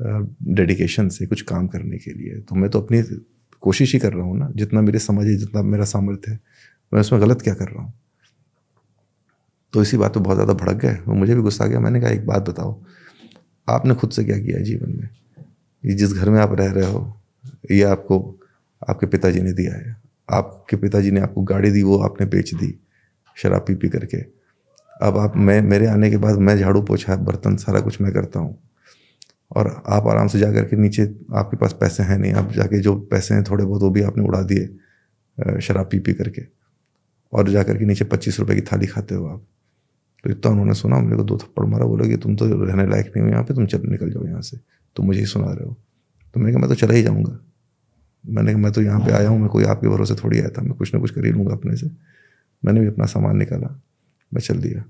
डेडिकेशन से कुछ काम करने के लिए। तो मैं तो अपनी कोशिश ही कर रहा हूँ ना, जितना मेरी समझ है, जितना मेरा सामर्थ्य है, मैं उसमें गलत क्या कर रहा हूँ? तो इसी बात पर बहुत ज़्यादा भड़क गए। वो मुझे भी गुस्सा आ गया। मैंने कहा, एक बात बताओ, आपने खुद से क्या किया जीवन में? ये जिस घर में आप रह रहे हो, ये आपको, आपके पिताजी ने दिया है। आपके पिताजी ने आपको गाड़ी दी, वो आपने बेच दी, शराब पी पी करके। अब आप, मैं, मेरे आने के बाद मैं झाड़ू पोछा, बर्तन सारा कुछ मैं करता हूँ। और आप आराम से जा कर के नीचे आपके पास पैसे हैं नहीं, आप जाके जो पैसे हैं थोड़े बहुत वो भी आपने उड़ा दिए शराब पी पी करके। और जा कर के नीचे पच्चीस रुपये की थाली खाते हो आप। तो इतना उन्होंने सुना मेरे को दो थप्पड़ मारा, बोला कि तुम तो रहने लायक नहीं हो यहाँ पे, तुम चल, निकल जाओ यहाँ से। तुम मुझे ही सुना रहे हो। तो मैंने कहा, मैं तो चला ही जाऊँगा। मैंने कहा, मैं तो यहाँ पे आया हूँ, मैं कोई आपके भरोसे थोड़ी आया था, मैं कुछ ना कुछ कर ही लूँगा अपने से। मैंने भी अपना सामान निकाला। मैं चल दिया।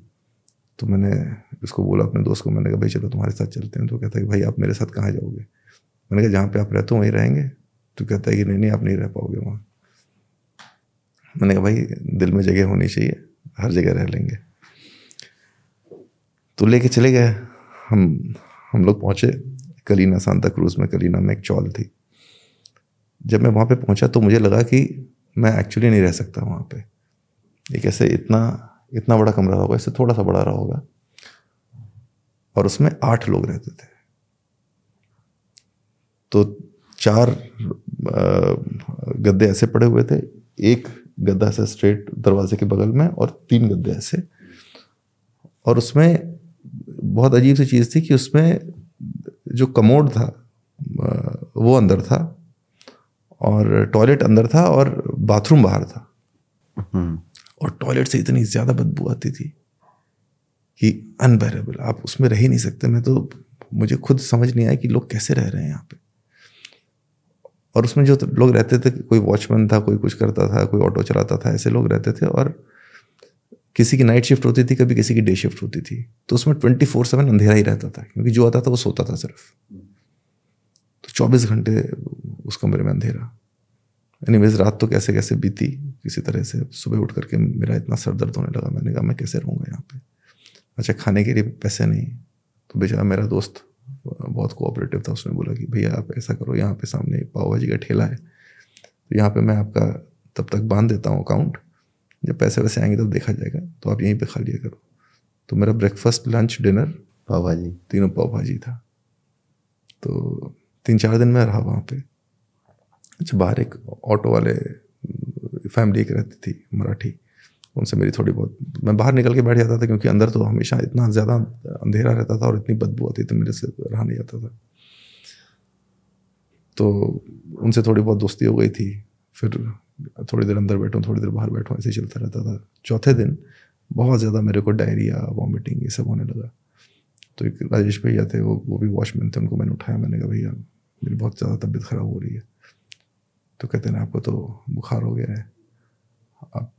तो मैंने उसको बोला, अपने दोस्त को, मैंने कहा, भाई, चलो, तुम्हारे साथ चलते हैं। तो कहता है कि, भाई, आप मेरे साथ कहाँ जाओगे? मैंने कहा, जहाँ पे आप रहते हो, वहीं रहेंगे। तो कहता है कि, नहीं नहीं, आप नहीं रह पाओगे वहाँ। मैंने कहा, भाई, दिल में जगह होनी चाहिए, हर जगह रह लेंगे। तो लेके चले गए। हम हम लोग पहुँचे कलीना सांता क्रूज में। कलीना में एक चौल थी। जब मैं वहाँ पे पहुँचा तो मुझे लगा कि मैं एक्चुअली नहीं रह सकता वहाँ पे। एक ऐसे इतना इतना बड़ा कमरा होगा, इससे थोड़ा सा बड़ा रहा होगा। और उसमें आठ लोग रहते थे। तो चार गद्दे ऐसे पड़े हुए थे। एक गद्दा ऐसे स्ट्रेट दरवाजे के बगल में और तीन गद्दे ऐसे। और उसमें बहुत अजीब सी चीज़ थी कि उसमें जो कमोड था वो अंदर था और टॉयलेट अंदर था और बाथरूम बाहर था। हम्म। और टॉयलेट से इतनी ज़्यादा बदबू आती थी कि अनबेरेबल आप उसमें रह ही नहीं सकते। मैं तो मुझे खुद समझ नहीं आया कि लोग कैसे रह रहे हैं यहाँ पे। और उसमें जो लोग रहते थे, कोई वॉचमैन था, कोई कुछ करता था, कोई ऑटो चलाता था, ऐसे लोग रहते थे और किसी की नाइट शिफ्ट होती थी, कभी किसी की डे शिफ्ट होती थी। तो उसमें ट्वेंटी फोर सेवन अंधेरा ही रहता था, क्योंकि जो आता था वो सोता था सिर्फ़। तो चौबीस घंटे उस कमरे में अंधेरा। एनी रात तो कैसे कैसे बीती किसी तरह से सुबह उठ करके मेरा इतना सर दर्द होने लगा। मैंने कहा मैं कैसे रहूँगा यहाँ पे? अच्छा खाने के लिए पैसे नहीं। तो बेचारा मेरा दोस्त बहुत कोऑपरेटिव था। उसने बोला कि भैया आप ऐसा करो यहाँ पे सामने पाव भाजी का ठेला है। तो यहाँ पे मैं आपका तब तक बाँध देता हूँ अकाउंट जब पैसे वैसे आएँगे तब देखा जाएगा। तो आप यहीं पे खा लिया करो। तो मेरा ब्रेकफास्ट लंच डिनर पाव भाजी तीनों पाव भाजी था। तो तीन चार दिन में रहा वहाँ पे। अच्छा बाहर एक ऑटो वाले फैमिली एक रहती थी मराठी, उनसे मेरी थोड़ी बहुत, मैं बाहर निकल के बैठ जाता था क्योंकि अंदर तो हमेशा इतना ज़्यादा अंधेरा रहता था और इतनी बदबू आती थी मेरे से रहा नहीं जाता था। तो उनसे थोड़ी बहुत दोस्ती हो गई थी, फिर थोड़ी देर अंदर बैठूँ, थोड़ी देर बाहर बैठूँ, ऐसे ही चलता रहता था। चौथे दिन बहुत ज़्यादा मेरे को डायरिया, वॉमिटिंग, ये सब होने लगा। तो एक राजेश भैया थे, वो वो भी वॉचमैन थे, उनको मैंने उठाया, मैंने कहा, भैया, मेरी बहुत ज़्यादा तबीयत ख़राब हो रही है। तो कहते हैं, आपको तो बुखार हो गया है। आप,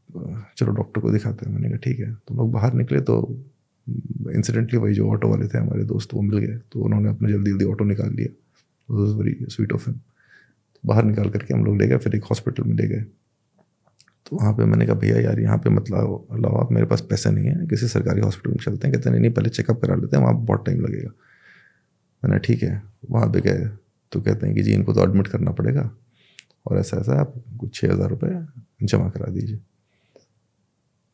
चलो डॉक्टर को दिखाते हैं। मैंने कहा, ठीक है। तो लोग बाहर निकले तो इंसिडेंटली वही जो ऑटो वाले थे हमारे दोस्त, वो मिल गए। तो उन्होंने अपने जल्दी जल्दी ऑटो निकाल लिया। वेरी स्वीट ऑफ़ हिम बाहर निकाल करके हम लोग ले गए, फिर एक हॉस्पिटल में ले गए। तो वहाँ पे मैंने कहा, भैया यार, यहाँ पे मतलब लाओ आप मेरे पास पैसे नहीं है। किसी सरकारी हॉस्पिटल में चलते हैं। कहते नहीं नहीं, पहले चेकअप करा लेते हैं। वहाँ बहुत टाइम लगेगा। मैंने ठीक है। वहाँ पे गए। तो कहते हैं कि, जी, इनको तो एडमिट करना पड़ेगा। और ऐसा ऐसा, आप कुछ छः हज़ार रुपये जमा करा दीजिए।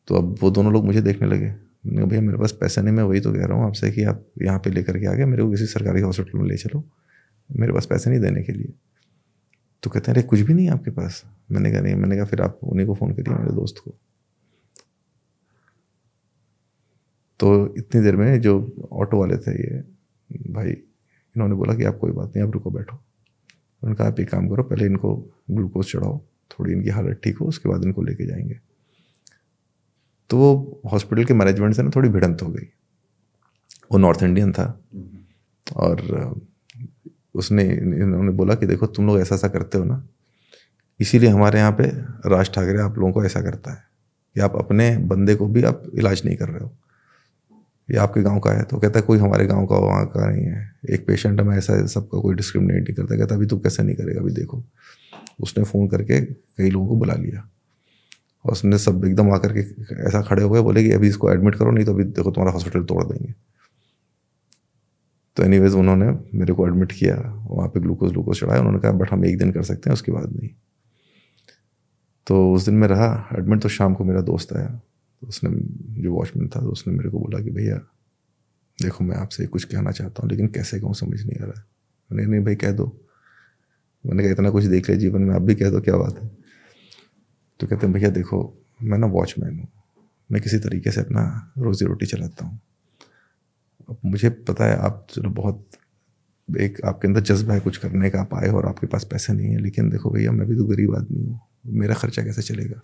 तो अब वो दोनों लोग मुझे देखने लगे। मैंने भैया, मेरे पास पैसे नहीं, मैं वही तो कह रहा हूँ आपसे कि आप यहाँ पे लेकर के आ गए, मेरे को किसी सरकारी हॉस्पिटल में ले चलो, मेरे पास पैसे नहीं देने के लिए। तो कहते हैं, अरे, कुछ भी नहीं आपके पास। मैंने कहा, नहीं, मैंने कहा, फिर आप उन्हीं को फ़ोन करिए, मेरे दोस्त को। तो इतनी देर में जो ऑटो वाले थे ये, भाई, इन्होंने बोला कि आप कोई बात नहीं, आप रुको, बैठो। उन्होंने कहा आप एक काम करो, पहले इनको ग्लूकोज चढ़ाओ, थोड़ी इनकी हालत ठीक हो, उसके बाद इनको लेके जाएँगे। तो वो हॉस्पिटल के मैनेजमेंट से ना थोड़ी भिड़ंत हो गई। वो नॉर्थ इंडियन था। और उसने इन्होंने बोला कि देखो, तुम लोग ऐसा ऐसा करते हो ना, इसीलिए हमारे यहाँ पे राज ठाकरे आप लोगों को ऐसा करता है कि आप अपने बंदे को भी आप इलाज नहीं कर रहे हो। ये आपके गाँव का है तो कहता है, कोई हमारे गाँव का वहाँ का नहीं है। एक पेशेंट है, मैं ऐसा सबका कोई डिस्क्रिमिनेट नहीं करता। कहता अभी तू कैसे नहीं करेगा? अभी देखो। उसने फ़ोन करके कई लोगों को बुला लिया। और उसने सब एकदम आकर के ऐसा खड़े हो गए, बोले कि, अभी इसको एडमिट करो, नहीं तो अभी देखो तुम्हारा हॉस्पिटल तोड़ देंगे। तो एनीवेज उन्होंने मेरे को एडमिट किया, वहाँ पे ग्लूकोज ग्लूकोज चढ़ाया। उन्होंने कहा, बट हम एक दिन कर सकते हैं, उसके बाद नहीं। तो उस दिन मैं रहा एडमिट तो शाम को मेरा दोस्त आया। उसने, जो वॉचमैन था तो उसने मेरे को बोला कि भैया, देखो मैं आपसे कुछ कहना चाहता हूँ, लेकिन कैसे कहूँ समझ नहीं आ रहा है। मैंने नहीं भाई, कह दो। मैंने कहा, इतना कुछ देख लिया जीवन में, आप भी कह दो, क्या बात है? तो कहते हैं, भैया, देखो, मैं ना वॉचमैन हूँ। मैं किसी तरीके से अपना रोज़ी रोटी चलाता हूँ। अब मुझे पता है, आप चलो बहुत, एक आपके अंदर जज्बा है कुछ करने का, आप आए और आपके पास पैसे नहीं है, लेकिन देखो भैया, मैं भी तो गरीब आदमी हूँ। मेरा खर्चा कैसे चलेगा?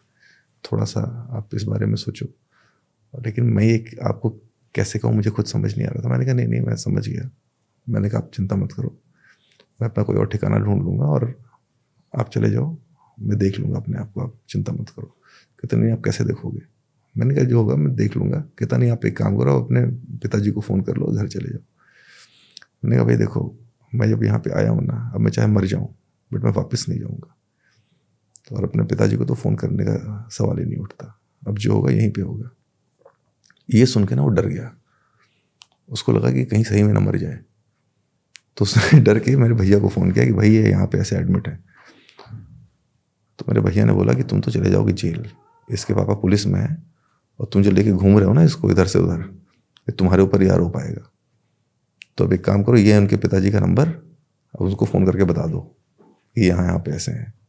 थोड़ा सा आप इस बारे में सोचो। लेकिन मैं एक आपको कैसे कहूँ, मुझे खुद समझ नहीं आ रहा था। मैंने कहा, नहीं नहीं, मैं समझ गया। मैंने कहा, आप चिंता मत करो। मैं अपना कोई और ठिकाना ढूंढ लूँगा और आप चले जाओ। मैं देख लूँगा अपने आप को। आप चिंता मत करो। कहते नहीं, आप कैसे देखोगे? मैंने कहा, जो होगा, मैं देख लूँगा। कहता नहीं, आप एक काम करो, अपने पिताजी को फ़ोन कर लो घर चले जाओ। मैंने कहा, भाई देखो, मैं जब यहाँ पे आया हूँ ना, अब मैं चाहे मर जाऊँ, बट मैं वापस नहीं जाऊँगा। तो और अपने पिताजी को तो फ़ोन करने का सवाल ही नहीं उठता। अब जो होगा यहीं पे होगा। ये सुन के ना वो डर गया। उसको लगा कि कहीं सही में ना मर जाए। तो उसने डर के मेरे भैया को फ़ोन किया कि भाई ये यहाँ पे ऐसे एडमिट है। तो मेरे भैया ने बोला कि तुम तो चले जाओगे जेल। इसके पापा पुलिस में है और तुम जो लेके घूम रहे हो ना इसको इधर से उधर तुम्हारे ऊपर हो पाएगा तो अब एक काम करो, ये है उनके पिताजी का नंबर, अब उसको फ़ोन करके बता दो कि यहाँ यहाँ पे ऐसे हैं।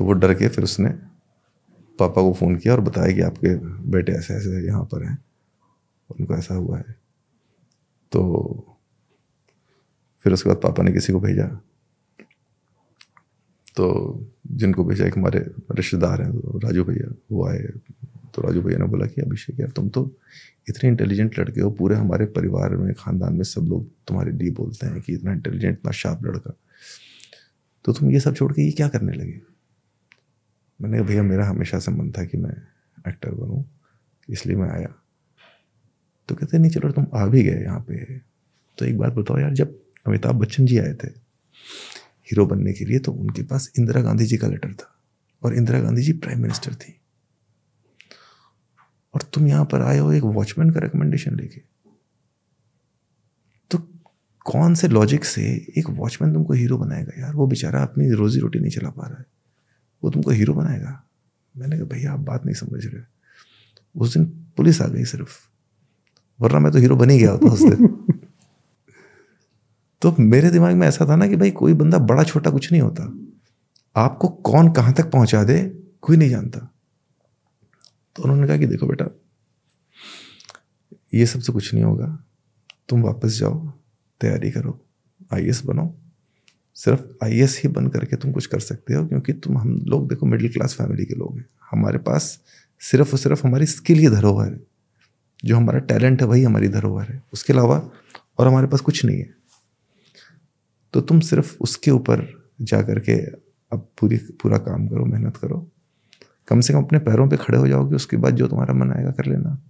तो वो डर के फिर उसने पापा को फ़ोन किया और बताया कि आपके बेटे ऐसे ऐसे यहाँ पर हैं। उनको ऐसा हुआ है। तो फिर उसके बाद पापा ने किसी को भेजा। तो जिनको भेजा एक हमारे रिश्तेदार हैं तो राजू भैया, वो आए। तो राजू भैया ने बोला कि अभिषेक, यार तुम तो इतने इंटेलिजेंट लड़के हो, पूरे हमारे परिवार में, खानदान में सब लोग तुम्हारे लिए बोलते हैं कि इतना इंटेलिजेंट इतना शार्प लड़का। तो तुम ये सब छोड़ के ये क्या करने लगे? मैंने कहा, भैया, मेरा हमेशा से मन था कि मैं एक्टर बनूं, इसलिए मैं आया। तो कहते, नहीं, चलो, तुम आ भी गए यहाँ पे। तो एक बात बताओ यार, जब अमिताभ बच्चन जी आए थे, हीरो बनने के लिए तो उनके पास इंदिरा गांधी जी का लेटर था और इंदिरा गांधी जी प्राइम मिनिस्टर थी। और तुम यहाँ पर आए हो एक वॉचमैन का रिकमेंडेशन लेके। तो कौन से लॉजिक से एक वॉचमैन तुमको हीरो बनाएगा यार? वो बेचारा अपनी रोजी रोटी नहीं चला पा रहा है। वो तुमको हीरो बनाएगा। मैंने कहा, भैया, आप बात नहीं समझ रहे उस दिन पुलिस आ गई सिर्फ़, वरना मैं तो हीरो बन ही गया होता उस दिन। तो मेरे दिमाग में ऐसा था ना कि भाई, कोई बंदा बड़ा छोटा कुछ नहीं होता। आपको कौन कहाँ तक पहुँचा दे, कोई नहीं जानता। तो उन्होंने कहा कि देखो बेटा, ये सबसे कुछ नहीं होगा। तुम वापस जाओ, तैयारी करो आईएस बनो। सिर्फ़ आईएएस ही बन करके तुम कुछ कर सकते हो, क्योंकि तुम, हम लोग देखो मिडिल क्लास फैमिली के लोग हैं। हमारे पास सिर्फ़ और सिर्फ़ हमारी स्किल ही धरोहर है। जो हमारा टैलेंट है वही हमारी धरोहर है। उसके अलावा और हमारे पास कुछ नहीं है। तो तुम सिर्फ़ उसके ऊपर जा करके अब पूरी, पूरा काम करो, मेहनत करो। कम से कम अपने पैरों पे खड़े हो जाओगे उसके बाद जो तुम्हारा मन आएगा कर लेना।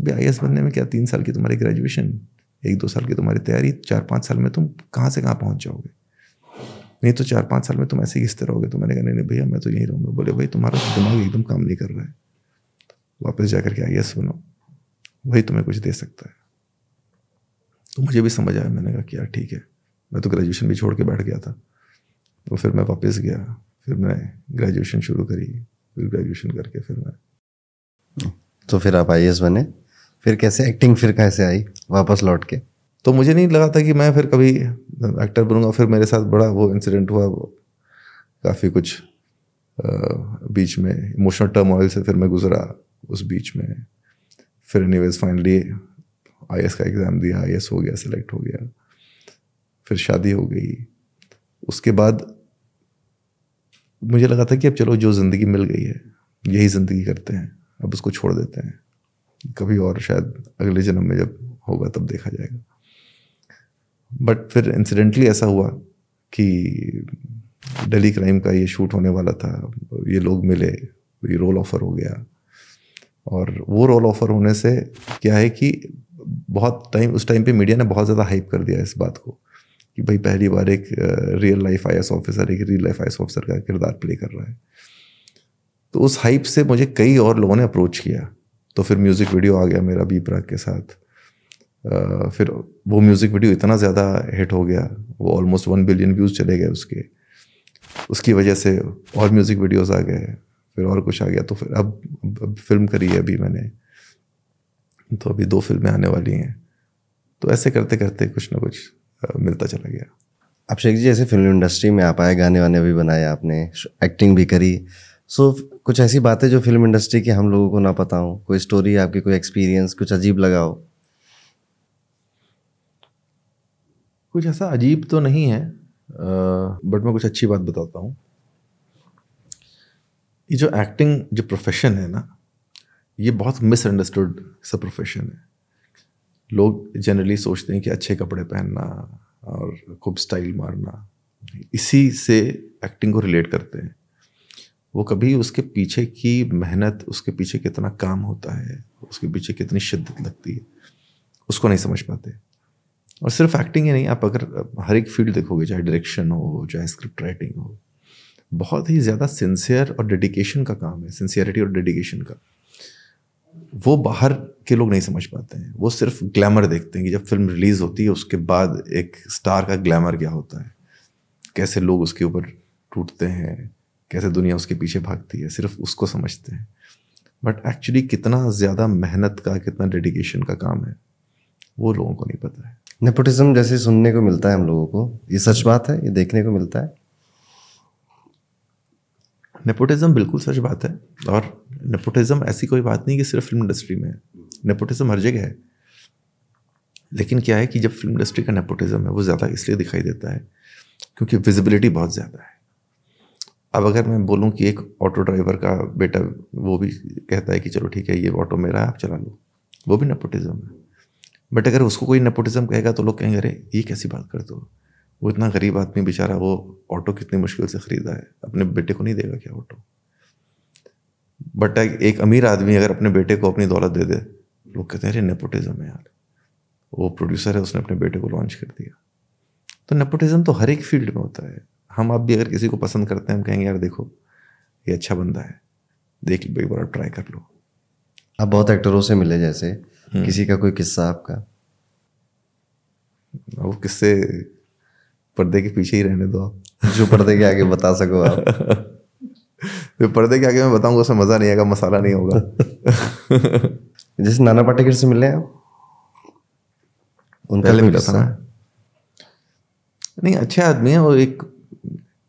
अभी आई बनने में क्या तीन साल की तुम्हारी ग्रेजुएशन एक दो साल की तुम्हारी तैयारी, चार पाँच साल में तुम कहाँ से कहाँ पहुँच जाओगे? नहीं तो चार पाँच साल में तुम ऐसे घिसते रहोगे। तो मैंने कहा, नहीं नहीं भैया, मैं तो यहीं रहूँगा। बोले, भाई, तुम्हारा दिमाग एकदम काम नहीं कर रहा है। वापस जा करके आई बनो वही तुम्हें कुछ दे सकता है। तो मुझे भी समझ आया। मैंने कहा कि यार, ठीक है। मैं तो ग्रेजुएशन भी छोड़ के बैठ गया था। तो फिर मैं वापस गया। फिर मैं ग्रेजुएशन शुरू करी। फिर ग्रेजुएशन करके फिर मैं तो फिर आप आई बने। फिर कैसे? एक्टिंग फिर कैसे आई? वापस लौट के? तो मुझे नहीं लगा था कि मैं फिर कभी एक्टर बनूँगा। फिर मेरे साथ बड़ा वो इंसिडेंट हुआ, वो काफ़ी कुछ बीच में इमोशनल टर्म से फिर मैं गुजरा उस बीच में। फिर एनीवेज फाइनली आई का एग्ज़ाम दिया आई हो गया सिलेक्ट हो गया। फिर शादी हो गई। उसके बाद मुझे लगा था कि अब चलो जो ज़िंदगी मिल गई है, यही ज़िंदगी करते हैं। अब उसको छोड़ देते हैं। कभी और शायद अगले जन्म में जब होगा तब देखा जाएगा। बट फिर इंसिडेंटली ऐसा हुआ कि दिल्ली क्राइम का ये शूट होने वाला था। ये लोग मिले, ये रोल ऑफ़र हो गया। और वो रोल ऑफ़र होने से क्या है कि बहुत टाइम उस टाइम पे मीडिया ने बहुत ज़्यादा हाइप कर दिया इस बात को कि भाई पहली बार एक रियल लाइफ आई ऑफिसर एक रियल लाइफ आई ऑफिसर का किरदार प्ले कर रहा है। तो उस हाइप से मुझे कई और लोगों ने अप्रोच किया। तो फिर म्यूज़िक वीडियो आ गया मेरा बी प्राग के साथ। फिर वो म्यूज़िक वीडियो इतना ज़्यादा हिट हो गया वो ऑलमोस्ट वन बिलियन व्यूज़ चले गए उसके। उसकी वजह से और म्यूज़िक वीडियोस आ गए फिर और कुछ आ गया। तो फिर अब, अब फ़िल्म करी है अभी मैंने। तो अभी दो फ़िल्में आने वाली हैं। तो ऐसे करते करते कुछ ना कुछ मिलता चला गया। अभिषेक जी जैसे फ़िल्म इंडस्ट्री में आप आए गाने वाने भी बनाए आपने एक्टिंग भी करी। सो so, कुछ ऐसी बातें जो फ़िल्म इंडस्ट्री की हम लोगों को ना पता हो कोई स्टोरी आपकी कोई एक्सपीरियंस कुछ अजीब लगा हो? कुछ ऐसा अजीब तो नहीं है बट मैं कुछ अच्छी बात बताता हूँ। ये जो एक्टिंग जो प्रोफेशन है ना, ये बहुत मिसअंडरस्टूड सा प्रोफेशन है। लोग जनरली सोचते हैं कि अच्छे कपड़े पहनना और खूब स्टाइल मारना, इसी से एक्टिंग को रिलेट करते हैं। वो कभी उसके पीछे की मेहनत, उसके पीछे कितना काम होता है, उसके पीछे कितनी शिद्दत लगती है, उसको नहीं समझ पाते। और सिर्फ़ एक्टिंग ही नहीं, आप अगर, हर एक फ़ील्ड देखोगे, चाहे डायरेक्शन हो, चाहे स्क्रिप्ट राइटिंग हो, बहुत ही ज़्यादा सिंसियर और डेडिकेशन का काम है सिंसियरिटी और डेडिकेशन का। वो बाहर के लोग नहीं समझ पाते हैं। वो सिर्फ़ ग्लैमर देखते हैं कि जब फ़िल्म रिलीज़ होती है, उसके बाद एक स्टार का ग्लैमर क्या होता है? कैसे लोग उसके ऊपर टूटते हैं? कैसे दुनिया उसके पीछे भागती है? सिर्फ़ उसको समझते हैं। बट एक्चुअली कितना ज़्यादा मेहनत का, कितना डेडिकेशन का काम है, वो लोगों को नहीं पता है। नेपोटिज्म जैसे सुनने को मिलता है हम लोगों को। ये सच बात है, ये देखने को मिलता है। नेपोटिज्म बिल्कुल सच बात है और नेपोटिज्म ऐसी कोई बात नहीं कि सिर्फ़ फ़िल्म इंडस्ट्री में है। नेपोटिज्म हर जगह है। लेकिन क्या है कि जब फ़िल्म इंडस्ट्री का नेपोटिज्म है, वो ज़्यादा इसलिए दिखाई देता है क्योंकि विजिबिलिटी बहुत ज़्यादा है। अब अगर मैं बोलूँ कि एक ऑटो ड्राइवर का बेटा वो भी कहता है कि चलो ठीक है, ये ऑटो मेरा है, आप चला लो। वो भी नेपोटिज्म है। बट अगर उसको कोई नेपोटिज्म कहेगा तो लोग कहेंगे, अरे, ये कैसी बात कर दो वो इतना गरीब आदमी बेचारा, वो ऑटो कितनी मुश्किल से ख़रीदा है। अपने बेटे को नहीं देगा क्या ऑटो बट एक अमीर आदमी अगर अपने बेटे को अपनी दौलत दे दे, लोग कहते हैं, अरे नेपोटिज्म है यार। वो प्रोड्यूसर है, उसने अपने बेटे को लॉन्च कर दिया। तो नेपोटिज्म तो हर एक फ़ील्ड में होता है। हम आप भी अगर किसी को पसंद करते हैं, हम कहेंगे, यार, देखो, ये अच्छा बंदा है। देख लो एक बार ट्राई कर लो। आप बहुत एक्टरों से मिले जैसे। किसी का कोई किस्सा आपका? वो किससे पर्दे के पीछे ही रहने दो आप। जो पर्दे के आगे बता सको आप। तो पर्दे के आगे मैं बताऊँगा उसमें मज़ा नहीं आएगा मसाला नहीं होगा। जैसे नाना पाटेकर से मिले आप? उनका मिला था नहीं अच्छे आदमी है वो एक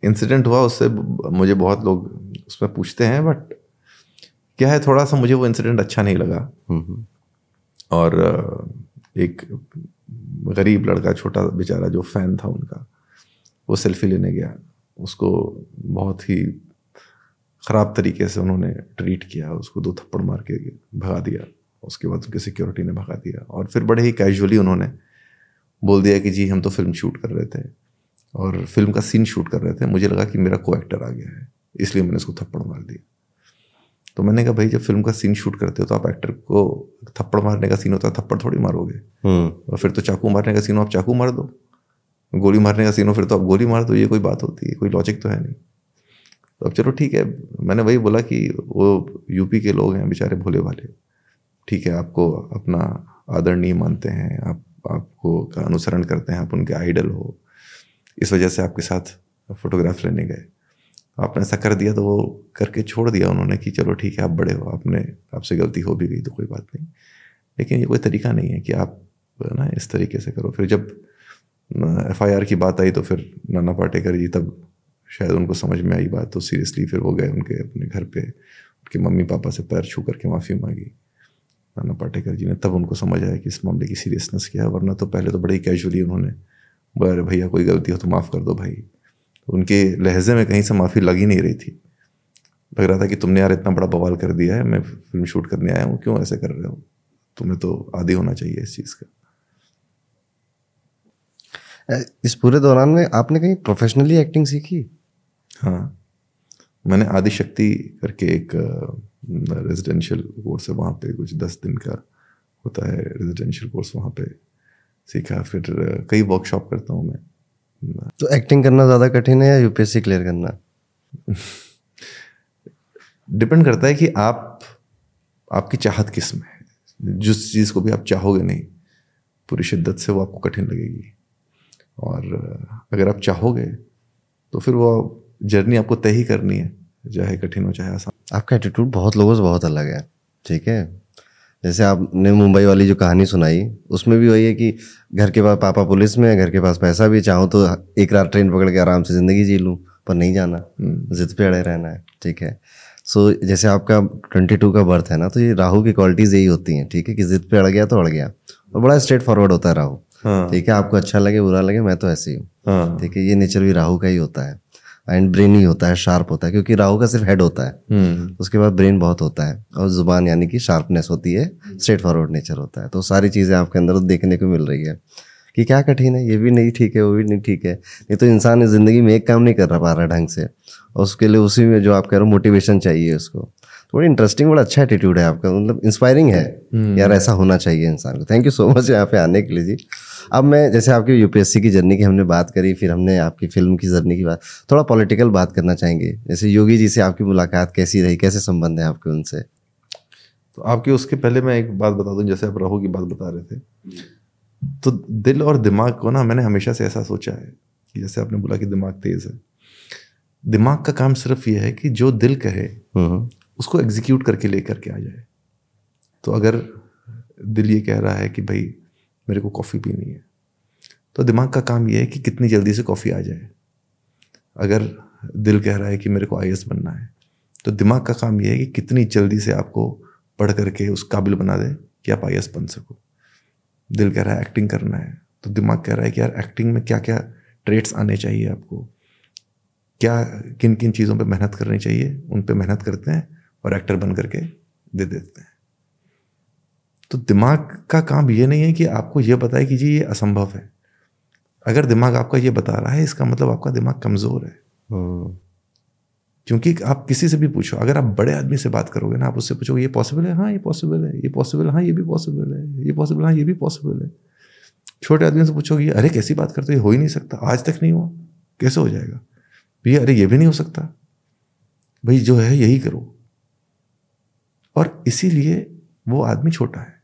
इंसिडेंट हुआ उससे मुझे बहुत लोग उसमें पूछते हैं बट क्या है थोड़ा सा मुझे वो इंसिडेंट अच्छा नहीं लगा। हम्म, हम्म। और एक गरीब लड़का, छोटा बेचारा जो फ़ैन था उनका, वो सेल्फी लेने गया। उसको बहुत ही ख़राब तरीके से उन्होंने ट्रीट किया, उसको दो थप्पड़ मार के भगा दिया, उसके बाद उनके सिक्योरिटी ने भगा दिया। और फिर बड़े ही कैजुअली उन्होंने बोल दिया कि, जी, हम तो फ़िल्म शूट कर रहे थे। और फ़िल्म का सीन शूट कर रहे थे। मुझे लगा कि मेरा को एक्टर आ गया है, इसलिए मैंने उसको थप्पड़ मार दिया। तो मैंने कहा भाई जब फ़िल्म का सीन शूट करते हो तो आप एक्टर को थप्पड़ मारने का सीन होता है थप्पड़ थोड़ी मारोगे। हम्म। और फिर तो चाकू मारने का सीन हो आप चाकू मार दो। गोली मारने का सीन हो फिर तो आप गोली मार दो ये कोई बात होती है कोई लॉजिक तो है नहीं। तो अब चलो ठीक है मैंने वही बोला कि वो यूपी के लोग हैं बेचारे भोले वाले ठीक है आपको अपना आदर नहीं मानते हैं आप आपको का अनुसरण करते हैं आप उनके आइडल हो। इस वजह से आपके साथ फोटोग्राफ लेने गए। आपने ऐसा कर दिया तो वो करके छोड़ दिया उन्होंने कि चलो ठीक है, आप बड़े हो, आपने, आपसे गलती हो भी गई तो कोई बात नहीं। लेकिन ये कोई तरीका नहीं है कि आप ना, इस तरीके से करो। फिर जब एफआईआर की बात आई तो फिर नाना पाटेकर जी तब शायद उनको समझ में आई बात तो सीरियसली फिर वो गए उनके, अपने घर पे, उनके मम्मी पापा से पैर छू करके माफ़ी मांगी। नाना पाटेकर जी ने तब उनको समझ आया कि इस मामले की सीरियसनेस क्या है, वरना तो पहले तो बड़े ही कैजुअली उन्होंने बोला, अरे भैया कोई गलती हो तो माफ़ कर दो भाई। उनके लहजे में कहीं से माफ़ी लग ही नहीं रही थी। लग रहा था कि तुमने यार इतना बड़ा बवाल कर दिया है मैं फ़िल्म शूट करने आया हूँ क्यों ऐसे कर रहे हो? तुम्हें तो आदि होना चाहिए इस चीज़ का। इस पूरे दौरान में आपने कहीं प्रोफेशनली एक्टिंग सीखी? हाँ। मैंने आदि शक्ति करके एक रेजिडेंशियल कोर्स है वहाँ पे कुछ दस दिन का होता है रेजिडेंशियल कोर्स वहाँ पे सीखा। फिर कई वर्कशॉप करता हूँ मैं। तो एक्टिंग करना ज़्यादा कठिन है या यूपीएससी क्लियर करना? डिपेंड करता है कि आप आपकी चाहत किसमें है। जिस चीज़ को भी आप चाहोगे नहीं पूरी शिद्दत से वो आपको कठिन लगेगी। और अगर आप चाहोगे तो फिर वो जर्नी आपको तय ही करनी है चाहे कठिन हो चाहे आसान। आपका एटीट्यूड बहुत लोगों से बहुत अलग है ठीक है? जैसे आपने मुंबई वाली जो कहानी सुनाई उसमें भी वही है कि घर के पास पापा पुलिस में है घर के पास पैसा भी चाहूँ तो एक रात ट्रेन पकड़ के आराम से ज़िंदगी जी लूँ पर नहीं जाना। हम्म। जिद पे अड़े रहना है ठीक है? सो so, जैसे आपका ट्वेंटी टू का बर्थ है ना तो ये राहु की क्वालिटीज़ यही होती हैं ठीक है? कि जिद पे अड़ गया तो अड़ गया और बड़ा स्ट्रेट फॉरवर्ड होता है राहु। हाँ। ठीक है? आपको अच्छा लगे बुरा लगे मैं तो ऐसे ही हूँ। हाँ। ठीक है? ये नेचर भी राहु का ही होता है। एंड ब्रेन ही होता है शार्प होता है क्योंकि राहु का सिर्फ़ हेड होता है। हम्म। उसके बाद ब्रेन बहुत होता है और ज़ुबान यानी कि शार्पनेस होती है स्ट्रेट फॉरवर्ड नेचर होता है। तो सारी चीज़ें आपके अंदर देखने को मिल रही है कि क्या कठिन है ये भी नहीं ठीक है वो भी नहीं ठीक है। नहीं तो इंसान इस ज़िंदगी में एक काम नहीं कर पा रहा ढंग से और उसके लिए उसी में जो आप कह रहे हो मोटिवेशन चाहिए उसको। बड़ा इंटरेस्टिंग बड़ा अच्छा एटीट्यूड है आपका मतलब इंस्पायरिंग है हम्म। यार ऐसा होना चाहिए इंसान को। थैंक यू सो मच यहाँ पे आने के लिए जी। अब मैं जैसे आपकी यूपीएससी की जर्नी की हमने बात करी फिर हमने आपकी फ़िल्म की जर्नी की बात थोड़ा पॉलिटिकल बात करना चाहेंगे? जैसे योगी जी से आपकी मुलाकात कैसी रही? कैसे संबंध है आपके उनसे? तो आपके उसके पहले मैं एक बात बता दूँ जैसे आप राहु की बात बता रहे थे। तो दिल और दिमाग को ना मैंने हमेशा से ऐसा सोचा है कि जैसे आपने बोला कि दिमाग तेज है। दिमाग का काम सिर्फ़ ये है कि जो दिल कहे हम्म। उसको एग्जीक्यूट करके लेकर के आ जाए। तो अगर दिल ये कह रहा है कि भाई मेरे को कॉफ़ी पीनी है। तो दिमाग का काम ये है कि कितनी जल्दी से कॉफ़ी आ जाए। अगर दिल कह रहा है कि मेरे को आई बनना है तो दिमाग का काम यह है कि कितनी जल्दी से आपको पढ़ करके उस काबिल बना दे कि आप आई बन सको। दिल कह रहा है एक्टिंग करना है तो दिमाग कह रहा है कि यार एक्टिंग में क्या क्या ट्रेड्स आने चाहिए आपको? क्या किन किन चीज़ों पे मेहनत करनी चाहिए? उन पे मेहनत करते हैं और एक्टर बन करके दे देते हैं। तो दिमाग का काम ये नहीं है कि आपको ये बताए कि जी ये असंभव है। अगर दिमाग आपका ये बता रहा है इसका मतलब आपका दिमाग कमज़ोर है। हम्म। क्योंकि आप किसी से भी पूछो अगर आप बड़े आदमी से बात करोगे ना आप उससे पूछोगे ये पॉसिबल है? हाँ ये पॉसिबल है। ये पॉसिबल हाँ? ये भी पॉसिबल है। ये पॉसिबल हाँ? ये भी पॉसिबल है। छोटे आदमी से पूछोगे अरे कैसी बात करते हो? हो ही नहीं सकता। आज तक नहीं हुआ। कैसे हो जाएगा? भैया अरे ये भी नहीं हो सकता। भाई जो है यही करो। और इसीलिए वो आदमी छोटा है।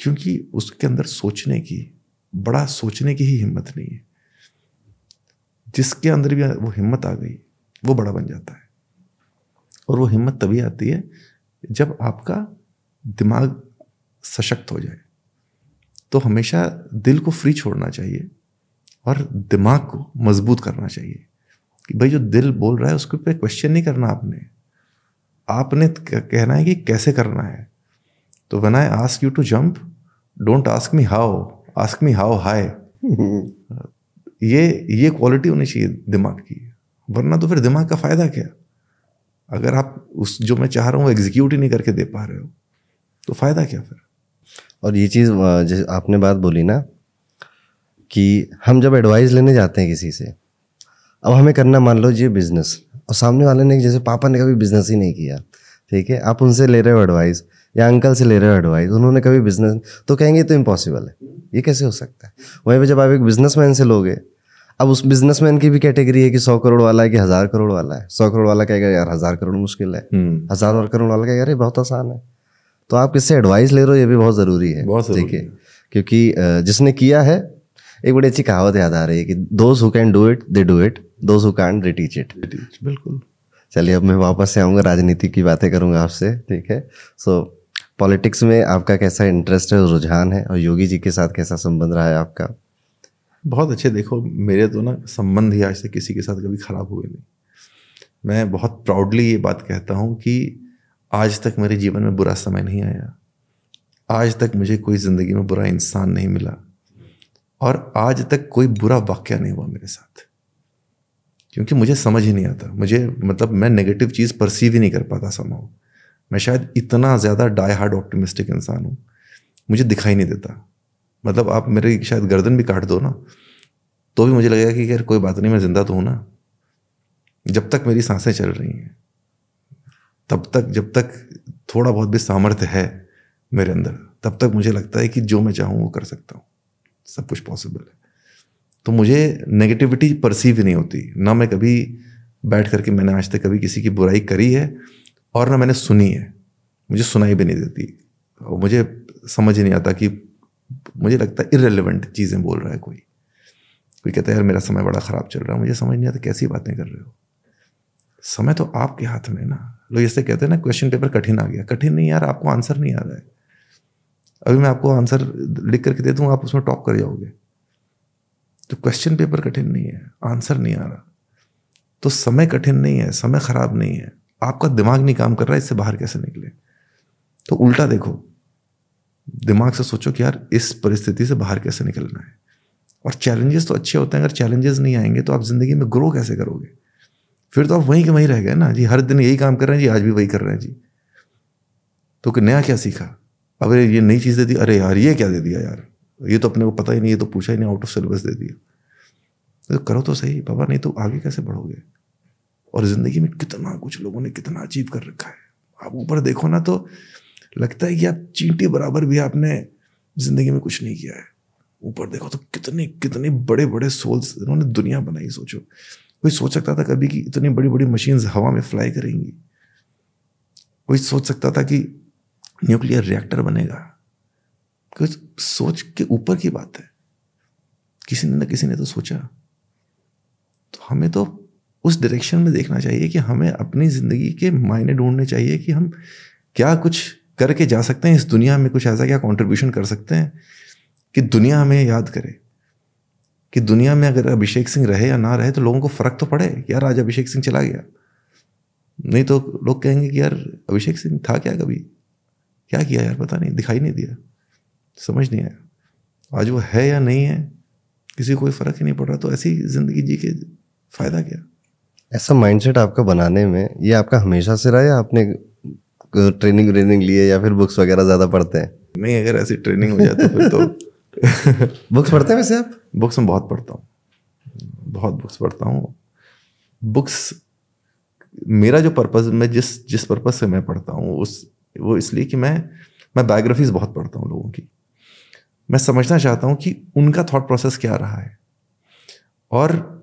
क्योंकि उसके अंदर सोचने की, बड़ा सोचने की ही हिम्मत नहीं है। जिसके अंदर भी वो हिम्मत आ गई, वो बड़ा बन जाता है। और वो हिम्मत तभी आती है जब आपका दिमाग सशक्त हो जाए। तो हमेशा दिल को फ्री छोड़ना चाहिए और दिमाग को मज़बूत करना चाहिए कि भाई जो दिल बोल रहा है, उसके ऊपर क्वेश्चन नहीं करना आपने। आपने कहना है कि कैसे करना है? तो when I ask you to jump don't ask me how ask me how high ये ये क्वालिटी होनी चाहिए दिमाग की वरना तो फिर दिमाग का फ़ायदा क्या? अगर आप उस जो मैं चाह रहा हूँ वो एग्जीक्यूट ही नहीं करके दे पा रहे हो तो फ़ायदा क्या फिर? और ये चीज़ जैसे आपने बात बोली ना कि हम जब एडवाइस लेने जाते हैं किसी से अब हमें करना मान लो ये बिज़नेस और सामने वाले ने जैसे पापा ने कभी बिज़नेस ही नहीं किया ठीक है? आप उनसे ले रहे हो एडवाइस या अंकल से ले रहे हो एडवाइस उन्होंने कभी बिज़नेस तो कहेंगे तो इम्पॉसिबल है। ये कैसे हो सकता है? वहीं पर जब आप एक बिजनेसमैन से लोगे अब उस बिजनेसमैन की भी कैटेगरी है कि सौ करोड़ वाला है कि हज़ार करोड़ वाला है। सौ करोड़ वाला कहेगा यार हज़ार करोड़ मुश्किल है। हम्म। हज़ार और करोड़ वाला कहेगा अरे बहुत आसान है। तो आप किससे एडवाइस ले रहे हो ये भी बहुत ज़रूरी है। बहुत है। क्योंकि जिसने किया है एक बड़ी अच्छी कहावत याद आ रही है कि those who can do it they do it those who can they teach it बिल्कुल। चलिए अब मैं वापस से आऊँगा राजनीति की बातें करूँगा आपसे ठीक है? सो पॉलिटिक्स में आपका कैसा इंटरेस्ट है रुझान है, और योगी जी के साथ कैसा संबंध रहा है आपका? बहुत अच्छे, देखो, मेरे तो ना संबंध ही आज तक किसी के साथ कभी खराब हुए नहीं। मैं बहुत प्राउडली ये बात कहता हूँ कि आज तक मेरे जीवन में बुरा समय नहीं आया। आज तक मुझे कोई ज़िंदगी में बुरा इंसान नहीं मिला। और आज तक कोई बुरा वाक्य नहीं हुआ मेरे साथ। क्योंकि मुझे समझ ही नहीं आता। मुझे मतलब मैं नेगेटिव चीज़ परसीव ही नहीं कर पाता समाओ मैं शायद इतना ज़्यादा डाई हार्ड ऑप्टिमिस्टिक इंसान हूँ। मुझे दिखाई नहीं देता। मतलब आप मेरी शायद गर्दन भी काट दो ना तो भी मुझे लगेगा कि यार कोई बात नहीं, मैं ज़िंदा तो हूँ ना। जब तक मेरी साँसें चल रही हैं, तब तक, जब तक थोड़ा बहुत भी सामर्थ्य है मेरे अंदर, तब तक मुझे लगता है कि जो मैं चाहूँ वो कर सकता हूँ। सब कुछ पॉसिबल है। तो मुझे नेगेटिविटी परसीव ही नहीं होती। ना मैं कभी बैठ करके मैंने आज तक कभी किसी की बुराई करी है और ना मैंने सुनी है। मुझे सुनाई भी नहीं देती। और मुझे समझ ही नहीं आता कि मुझे लगता है इरेलीवेंट चीज़ें बोल रहा है कोई। कोई कहता है, यार, मेरा समय बड़ा ख़राब चल रहा है। मुझे समझ नहीं आता कैसी बातें कर रहे हो। समय तो आपके हाथ में ना। लोग ऐसे कहते हैं ना, क्वेश्चन पेपर कठिन आ गया। कठिन नहीं यार, आपको आंसर नहीं आ रहा है। अभी मैं आपको आंसर लिख करके दे दूँ, आप उसमें टॉप कर जाओगे। तो क्वेश्चन पेपर कठिन नहीं है, आंसर नहीं आ रहा। तो समय कठिन नहीं है, समय खराब नहीं है। आपका दिमाग नहीं काम कर रहा है इससे बाहर कैसे निकले? तो उल्टा देखो, दिमाग से सोचो कि यार इस परिस्थिति से बाहर कैसे निकलना है। और चैलेंजेस तो अच्छे होते हैं, अगर चैलेंजेस नहीं आएँगे तो आप ज़िंदगी में ग्रो कैसे करोगे? फिर तो आप वहीं के वहीं रह गए ना। जी, हर दिन यही काम कर रहे हैं, जी, आज भी वही कर रहे हैं, जी। तो कि नया क्या सीखा? अब ये नई चीज़ दे दी, अरे यार, ये क्या दे दिया यार? ये तो अपने को पता ही नहीं, ये तो पूछा ही नहीं आउट ऑफ़ सिलेबस दे दिया। तो करो तो सही, बाबा, नहीं तो आगे कैसे बढ़ोगे? और ज़िंदगी में कितना कुछ लोगों ने कितना अचीव कर रखा है। आप ऊपर देखो ना तो लगता है कि आप चींटी बराबर भी आपने ज़िंदगी में कुछ नहीं किया है। ऊपर देखो तो कितने कितने बड़े बड़े सोल्स इन्होंने दुनिया बनाई, सोचो। कोई सोच सकता था कभी कि इतनी बड़ी बड़ी मशीन्स हवा में फ्लाई करेंगी? कोई सोच सकता था कि न्यूक्लियर रिएक्टर बनेगा? कोई सोच के ऊपर की बात है। किसी ने ना किसी ने तो सोचा। तो हमें तो उस डायरेक्शन में देखना चाहिए कि हमें अपनी ज़िंदगी के मायने ढूँढने चाहिए कि हम क्या कुछ करके जा सकते हैं, इस दुनिया में कुछ ऐसा क्या कंट्रीब्यूशन कर सकते हैं कि दुनिया हमें याद करे। कि दुनिया में अगर अभिषेक सिंह रहे या ना रहे तो लोगों को फ़र्क तो पड़े, यार आज अभिषेक सिंह चला गया। नहीं तो लोग कहेंगे कि यार अभिषेक सिंह था क्या कभी? क्या किया यार? पता नहीं, दिखाई नहीं दिया। समझ नहीं आया। आज वो है या नहीं है, किसी को कोई फ़र्क ही नहीं पड़ रहा तो ऐसी ज़िंदगी जी के फ़ायदा क्या? ऐसा माइंडसेट आपका बनाने में ये आपका हमेशा से रहा या आपने ट्रेनिंग व्रेनिंग लिए या फिर बुक्स वगैरह ज़्यादा पढ़ते हैं? नहीं अगर ऐसी ट्रेनिंग हो जाती फिर तो बुक्स पढ़ते हैं वैसे आप? बुक्स में बहुत पढ़ता हूँ। बहुत बुक्स पढ़ता हूँ। बुक्स मेरा जो पर्पज़ मैं जिस जिस पर्पज़ से मैं पढ़ता हूँ उस वो इसलिए कि मैं मैं बायोग्राफीज बहुत पढ़ता हूँ लोगों की। मैं समझना चाहता हूँ कि उनका थॉट प्रोसेस क्या रहा है। और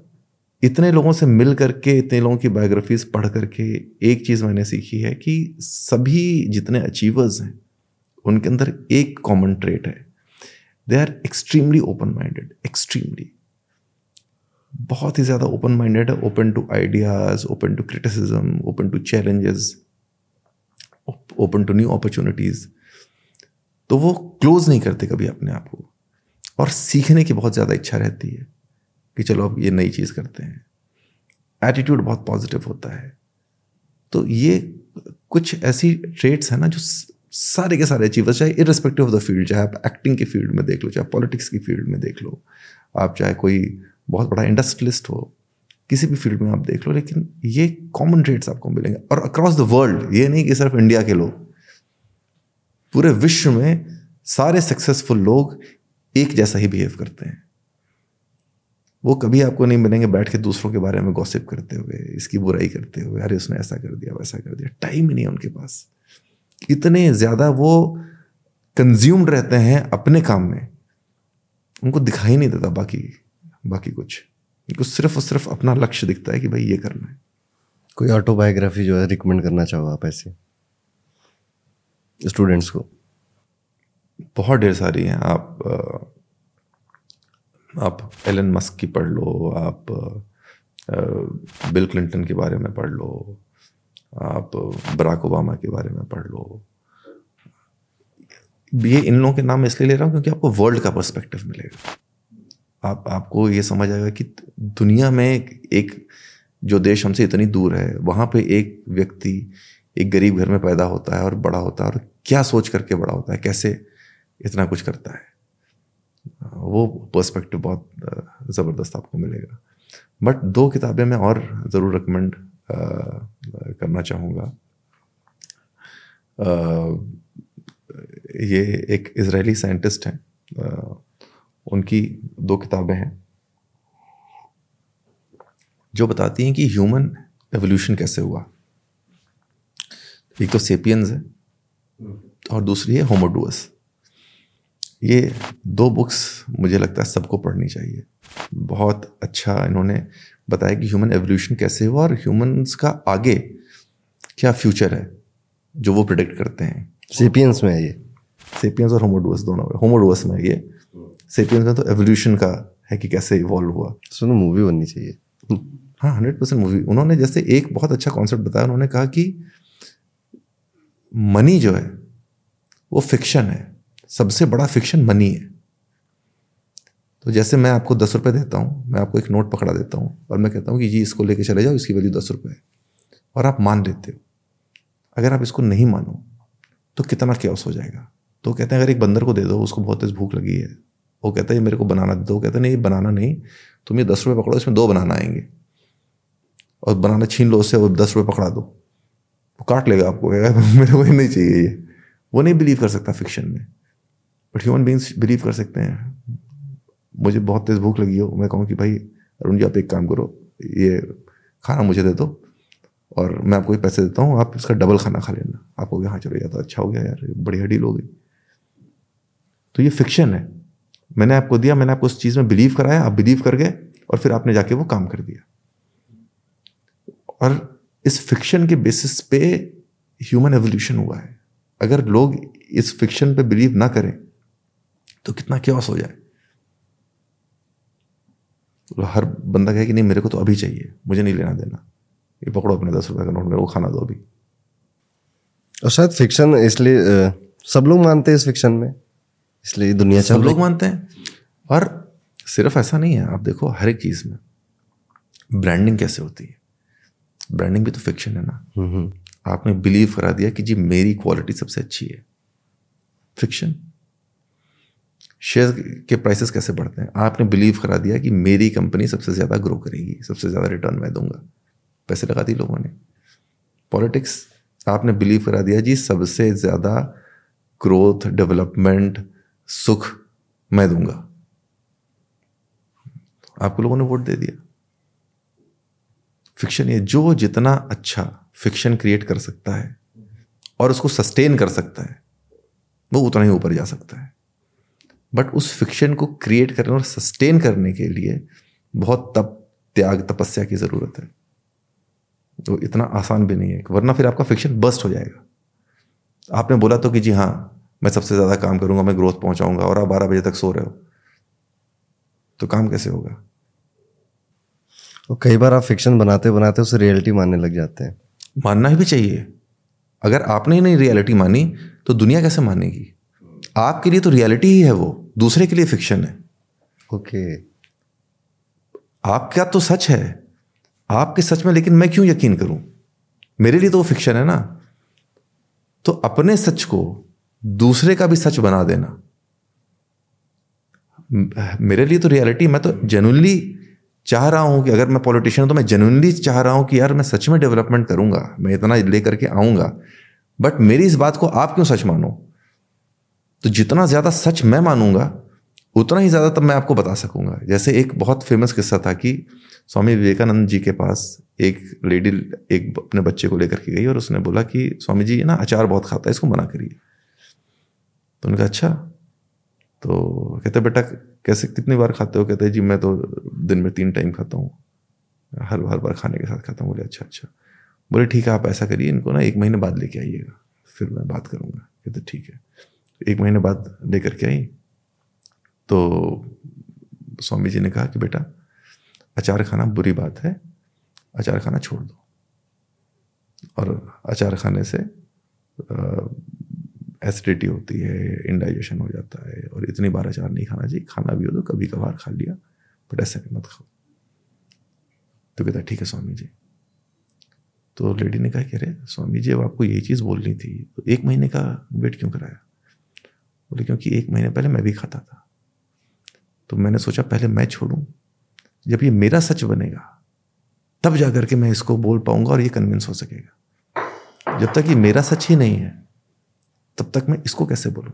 इतने लोगों से मिल करके, इतने लोगों की बायोग्राफीज पढ़ करके एक चीज़ मैंने सीखी है कि सभी जितने अचीवर्स हैं, उनके अंदर एक कॉमन ट्रेट है। They are extremely open minded extremely बहुत ही ज़्यादा ओपन माइंडेड है open to ideas open to criticism open to challenges open to new opportunities तो वो क्लोज नहीं करते कभी अपने आप को। और सीखने की बहुत ज़्यादा इच्छा रहती है। कि चलो अब ये नई चीज़ करते हैं। एटीट्यूड बहुत पॉजिटिव होता है। तो ये कुछ ऐसी ट्रेड्स हैं ना जो सारे के सारे अचीवर्स चाहे इरेस्पेक्टिव ऑफ़ द फ़ील्ड चाहे आप एक्टिंग की फ़ील्ड में देख लो, चाहे पॉलिटिक्स की फ़ील्ड में देख लो, आप चाहे कोई बहुत बड़ा इंडस्ट्रियलिस्ट हो, किसी भी फ़ील्ड में आप देख लो, लेकिन ये कॉमन ट्रेड्स आपको मिलेंगे। और अक्रॉस द वर्ल्ड ये नहीं कि सिर्फ़ इंडिया के लोग, पूरे विश्व में सारे सक्सेसफुल लोग एक जैसा ही बिहेव करते हैं। वो कभी आपको नहीं मिलेंगे बैठ के दूसरों के बारे में गॉसिप करते हुए इसकी बुराई करते हुए अरे उसने ऐसा कर दिया वैसा कर दिया। टाइम ही नहीं है उनके पास। इतने ज़्यादा वो कंज्यूम्ड रहते हैं अपने काम में। उनको दिखाई नहीं देता बाकी बाकी कुछ। उनको सिर्फ़ और सिर्फ़ अपना लक्ष्य दिखता है कि भाई ये करना है। कोई ऑटोबायोग्राफी जो है रिकमेंड करना चाहो आप ऐसे? स्टूडेंट्स को? बहुत ढेर सारी हैं। आप आप एलन मस्क की पढ़ लो, आप बिल क्लिंटन के बारे में पढ़ लो, आप बराक ओबामा के बारे में पढ़ लो। ये इन लोगों के नाम इसलिए ले रहा हूँ क्योंकि आपको वर्ल्ड का पर्सपेक्टिव मिलेगा। आप, आपको ये समझ आएगा कि दुनिया में एक, जो देश हमसे इतनी दूर है, वहाँ पे एक व्यक्ति एक गरीब घर में पैदा होता है और बड़ा होता है और क्या सोच करके बड़ा होता है, कैसे इतना कुछ करता है। वो पर्सपेक्टिव बहुत ज़बरदस्त आपको मिलेगा। बट दो किताबें मैं और ज़रूर रिकमेंड करना चाहूँगा। ये एक इसराइली साइंटिस्ट हैं। उनकी दो किताबें हैं। जो बताती हैं कि ह्यूमन एवोल्यूशन कैसे हुआ। एक तो सेपियंस है और दूसरी है होमोडुअस ये दो बुक्स मुझे लगता है सबको पढ़नी चाहिए। बहुत अच्छा इन्होंने बताया कि ह्यूमन एवोल्यूशन कैसे हुआ और ह्यूमंस का आगे क्या फ्यूचर है जो वो प्रिडिक्ट करते हैं। सेपियंस में है ये। सेपियंस और होमोडोस दोनों में। होमोडोस में ये। सेपियंस में तो एवोल्यूशन का है कि कैसे इवॉल्व हुआ। सुनो मूवी बननी चाहिए। हाँ हंड्रेड परसेंट मूवी उन्होंने जैसे एक बहुत अच्छा कॉन्सेप्ट बताया। उन्होंने कहा कि मनी जो है वो फिक्शन है। सबसे बड़ा फिक्शन मनी है। तो जैसे मैं आपको दस रुपये देता हूँ, मैं आपको एक नोट पकड़ा देता हूँ और मैं कहता हूँ कि जी, इसको लेके चले जाओ, इसकी वैल्यू दस रुपये है। और आप मान लेते हो। अगर आप इसको नहीं मानो तो कितना क्योस हो जाएगा। तो कहते हैं, अगर एक बंदर को दे दो, उसको बहुत तेज भूख लगी है। वो कहता है मेरे को बनाना दे दो। वो कहते हैं, नहीं बनाना नहीं। तुम ये दस रुपये पकड़ो, इसमें दो बनाना आएँगे। और बनाना छीन लो उससे और दस रुपये पकड़ा दो। वो काट लेगा आपको मेरे को नहीं चाहिए ये। वो नहीं बिलीव कर सकता फिक्शन में। बट ह्यूमन बींग्स बिलीव कर सकते हैं। मुझे बहुत तेज़ भूख लगी हो। मैं कहूँ कि भाई, अरुण जी, आप एक काम करो। ये खाना मुझे दे दो और मैं आपको पैसे देता हूँ। आप इसका डबल खाना खा लेना। आपको हाँ चलो, या तो अच्छा हो गया यार। बढ़िया डील हो गई। तो ये फिक्शन है। मैंने आपको दिया, मैंने आपको उस चीज़ में बिलीव कराया। आप बिलीव कर गए और फिर आपने जाके वो काम कर दिया। और इस फिक्शन के बेसिस पे ह्यूमन एवोल्यूशन हुआ है। अगर लोग इस फिक्शन पे बिलीव ना करें तो कितना क्योस हो जाए। तो हर बंदा कहे कि नहीं मेरे को तो अभी चाहिए मुझे नहीं लेना देना। ये पकड़ो अपने दस रुपए का नोट मेरे को खाना दो अभी। और शायद फिक्शन इसलिए सब लोग मानते हैं इस फिक्शन में इसलिए दुनिया सब लोग मानते हैं। और सिर्फ़ ऐसा नहीं है आप देखो हर एक चीज़ में। ब्रांडिंग कैसे होती है? ब्रांडिंग भी तो फिक्शन है ना। हम्म, हम्म। आपने बिलीव करा दिया कि जी मेरी क्वालिटी सबसे अच्छी है। फिक्शन शेयर के प्राइसेस कैसे बढ़ते हैं? आपने बिलीव करा दिया कि मेरी कंपनी सबसे ज़्यादा ग्रो करेगी, सबसे ज़्यादा रिटर्न मैं दूँगा। पैसे लगा दिए लोगों ने। पॉलिटिक्स आपने बिलीव करा दिया जी, सबसे ज़्यादा ग्रोथ डेवलपमेंट सुख मैं दूँगा। आपको लोगों ने वोट दे दिया। फिक्शन ये, जो जितना अच्छा फिक्शन क्रिएट कर सकता है और उसको सस्टेन कर सकता है, वो उतना ही ऊपर जा सकता है। बट उस फिक्शन को क्रिएट करने और सस्टेन करने के लिए बहुत तप त्याग तपस्या की ज़रूरत है। तो इतना आसान भी नहीं है। वरना फिर आपका फिक्शन बस्ट हो जाएगा। आपने बोला तो कि जी हाँ मैं सबसे ज़्यादा काम करूँगा मैं ग्रोथ पहुंचाऊँगा और आप बारह बजे तक सो रहे हो। तो काम कैसे होगा? और कई बार आप फिक्शन बनाते बनाते उसे रियलिटी मानने लग जाते हैं। मानना ही भी चाहिए। अगर आपने ही नहीं रियलिटी मानी तो दुनिया कैसे मानेगी? आपके लिए तो रियलिटी ही है वो दूसरे के लिए फिक्शन है। ओके। okay. आपका तो सच है आपके सच में लेकिन मैं क्यों यकीन करूँ? मेरे लिए तो वो फिक्शन है ना। तो अपने सच को दूसरे का भी सच बना देना। मेरे लिए तो रियलिटी मैं तो जेनुअनली चाह रहा हूँ कि अगर मैं पॉलिटिशियन हूँ तो मैं जेनुअनली चाह रहा हूँ कि यार मैं सच में डेवलपमेंट करूँगा मैं इतना लेकर के आऊँगा। बट मेरी इस बात को आप क्यों सच मानो? तो जितना ज़्यादा सच मैं मानूँगा, उतना ही ज़्यादा तब मैं आपको बता सकूँगा। जैसे एक बहुत फ़ेमस किस्सा था कि स्वामी विवेकानंद जी के पास एक लेडी एक अपने बच्चे को लेकर के गई और उसने बोला कि, स्वामी जी, ये ना अचार बहुत खाता है, इसको मना करिए। तो उनका अच्छा। तो कहते, बेटा, कैसे, कितनी बार खाते हो? कहते, जी, मैं तो दिन में तीन टाइम खाता हूँ। हर हर बार खाने के साथ खाता हूँ। बोले अच्छा अच्छा। बोले, ठीक है, आप ऐसा करिए, इनको ना एक महीने बाद लेके आइएगा, फिर मैं बात करूँगा। कहते, ठीक है। एक महीने बाद लेकर के आई। तो स्वामी जी ने कहा कि बेटा, अचार खाना बुरी बात है, अचार खाना छोड़ दो। और अचार खाने से एसिडिटी होती है इंडाइजेशन हो जाता है, और इतनी बार अचार नहीं खाना चाहिए। खाना भी हो तो कभी कभार खा लिया, बट ऐसे मत खाओ। तो कहता, ठीक है स्वामी जी तो लेडी ने कहा कि, अरे स्वामी जी अब आपको यही चीज़ बोलनी थी। तो एक महीने का वेट क्यों कराया? बोले, क्योंकि एक महीने पहले मैं भी खाता था। तो मैंने सोचा पहले मैं छोड़ूं। जब ये मेरा सच बनेगा, तब जा करके मैं इसको बोल पाऊँगा और ये कन्विंस हो सकेगा। जब तक ये मेरा सच ही नहीं है, तब तक मैं इसको कैसे बोलूँ?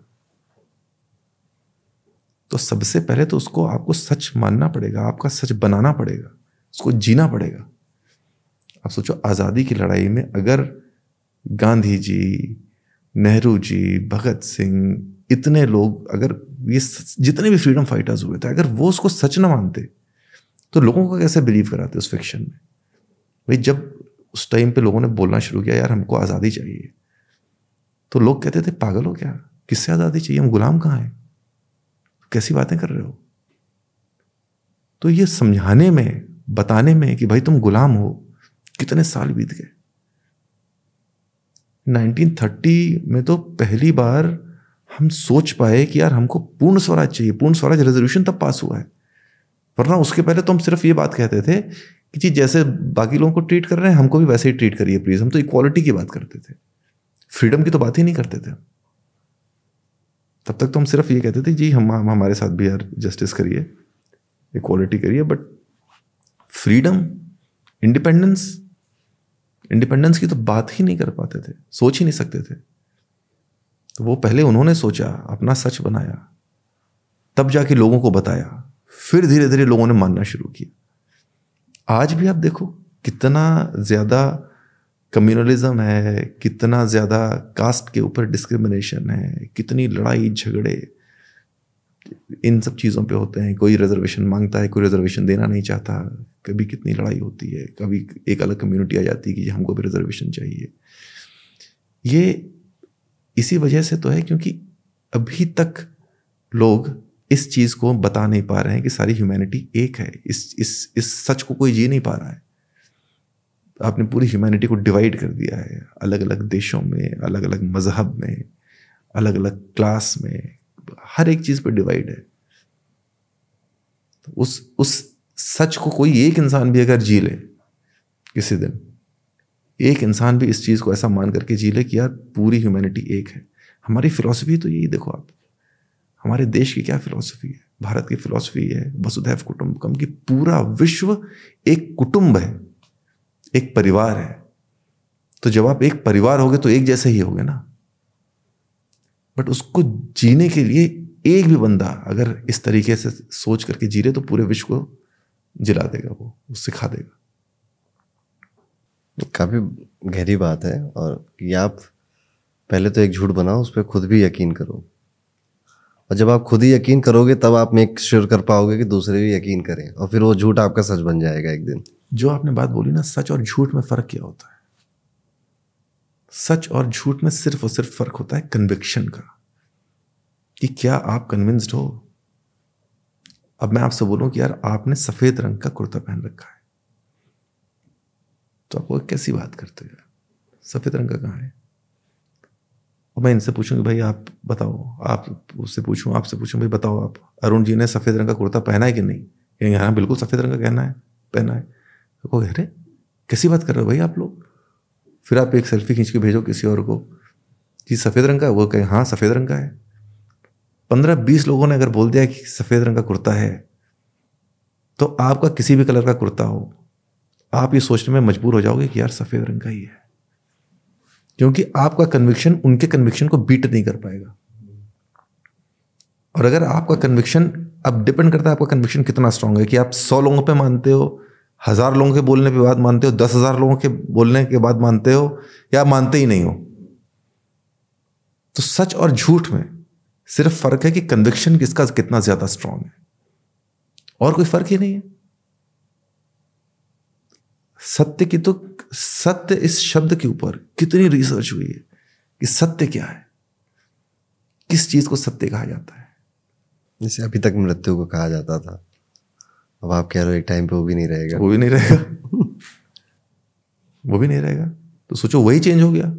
तो सबसे पहले तो उसको आपको सच मानना पड़ेगा, आपका सच बनाना पड़ेगा, उसको जीना पड़ेगा। आप सोचो, आज़ादी की लड़ाई में अगर गांधी जी, नेहरू जी, भगत सिंह इतने लोग, अगर ये जितने भी फ्रीडम फाइटर्स हुए थे, अगर वो उसको सच ना मानते तो लोगों को कैसे बिलीव कराते उस फिक्शन में? भाई, जब उस टाइम पे लोगों ने बोलना शुरू किया, यार, हमको आज़ादी चाहिए। तो लोग कहते थे, पागल हो क्या? किससे आज़ादी चाहिए? हम गुलाम कहाँ हैं? कैसी बातें कर रहे हो? तो ये समझाने में, बताने में कि, भाई, तुम गुलाम हो, कितने साल बीत गए? 1930 में तो पहली बार हम सोच पाए कि यार हमको पूर्ण स्वराज चाहिए, पूर्ण स्वराज रेजोल्यूशन तब पास हुआ है। वरना उसके पहले तो हम सिर्फ़ ये बात कहते थे कि जी, जैसे बाकी लोगों को ट्रीट कर रहे हैं, हमको भी वैसे ही ट्रीट करिए प्लीज़ हम तो इक्वालिटी की बात करते थे। फ्रीडम की तो बात ही नहीं करते थे। तब तक तो हम सिर्फ़ ये कहते थे, जी, हम हम हमारे साथ भी यार जस्टिस करिए इक्वालिटी करिए बट फ्रीडम इंडिपेंडेंस इंडिपेंडेंस की तो बात ही नहीं कर पाते थे, सोच ही नहीं सकते थे। तो वो पहले उन्होंने सोचा, अपना सच बनाया, तब जाके लोगों को बताया, फिर धीरे धीरे लोगों ने मानना शुरू किया। आज भी आप देखो, कितना ज़्यादा कम्युनलिज्म है, कितना ज़्यादा कास्ट के ऊपर डिस्क्रिमिनेशन है, कितनी लड़ाई झगड़े, इन सब चीज़ों पे होते हैं। कोई रिजर्वेशन माँगता है, कोई रिजर्वेशन देना नहीं चाहता। कभी कितनी लड़ाई होती है, कभी एक अलग कम्युनिटी आ जाती है कि हमको भी रिजर्वेशन चाहिए। ये इसी वजह से तो है क्योंकि अभी तक लोग इस चीज़ को बता नहीं पा रहे हैं कि सारी ह्यूमैनिटी एक है। इस इस इस सच को कोई जी नहीं पा रहा है। आपने पूरी ह्यूमैनिटी को डिवाइड कर दिया है अलग अलग देशों में अलग अलग मज़हब में अलग अलग क्लास में, हर एक चीज़ पर डिवाइड है। तो उस उस सच को कोई एक इंसान भी अगर जी ले किसी दिन एक इंसान भी इस चीज़ को ऐसा मान करके जी ले कि यार, पूरी ह्यूमैनिटी एक है। हमारी फिलॉसफी तो यही देखो आप। हमारे देश की क्या फिलॉसफी है? भारत की फिलॉसफी है, वसुधैव कुटुंबकम की पूरा विश्व एक कुटुंब है, एक परिवार है। तो जब आप एक परिवार होगे तो एक जैसे ही होगे ना। बट उसको जीने के लिए एक भी बंदा अगर इस तरीके से सोच करके जी रहे तो पूरे विश्व को जिला देगा वो सिखा देगा। काफ़ी गहरी बात है और कि आप पहले तो एक झूठ बनाओ, उस पर खुद भी यकीन करो। और जब आप खुद ही यकीन करोगे, तब आप मेक श्योर कर पाओगे कि दूसरे भी यकीन करें और फिर वो झूठ आपका सच बन जाएगा एक दिन। जो आपने बात बोली ना, सच और झूठ में फ़र्क क्या होता है? सच और झूठ में सिर्फ़ और सिर्फ़ फ़र्क होता है कन्विक्शन का, कि क्या आप कन्विंस्ड हो? अब मैं आपसे बोलूँ कि यार, आपने सफ़ेद रंग का कुर्ता पहन रखा है। तो आप कैसी बात करते हो सफ़ेद रंग का कहाँ है? और मैं इनसे पूछूँ कि भाई आप बताओ, आप उससे पूछूँ, आपसे पूछूँ, भाई बताओ आप, अरुण जी ने सफ़ेद रंग का कुर्ता पहना है कि नहीं? कहेंगे हाँ बिल्कुल सफ़ेद रंग का कहना है, पहना है। तो अरे, कैसी बात कर रहे हो भाई आप लोग? फिर आप एक सेल्फी खींच के भेजो किसी और को कि सफ़ेद रंग का वो कहे हाँ सफ़ेद रंग का है। पंद्रह बीस लोगों ने अगर बोल दिया कि सफ़ेद रंग का कुर्ता है तो आपका किसी भी कलर का कुर्ता हो आप ये सोचने में मजबूर हो जाओगे कि यार सफ़ेद रंग का ही है। क्योंकि आपका कन्विक्शन उनके कन्विक्शन को बीट नहीं कर पाएगा। और अगर आपका कन्विक्शन अब डिपेंड करता है आपका कन्विक्शन कितना स्ट्रांग है कि आप सौ लोगों पे मानते हो, हज़ार लोगों के बोलने के बाद मानते हो, दस हज़ार लोगों के बोलने के बाद मानते हो, या मानते ही नहीं हो। तो सच और झूठ में सिर्फ़ फ़र्क है कि कन्विक्शन किसका कितना ज़्यादा स्ट्रांग है। और कोई फ़र्क ही नहीं है। सत्य की तो सत्य इस शब्द के ऊपर कितनी रिसर्च हुई है कि सत्य क्या है? किस चीज़ को सत्य कहा जाता है? जैसे अभी तक मृत्यु को कहा जाता था। अब आप कह रहे हो एक टाइम पे वो भी नहीं रहेगा। वो भी नहीं रहेगा। वो भी नहीं रहेगा। तो सोचो वही चेंज हो गया।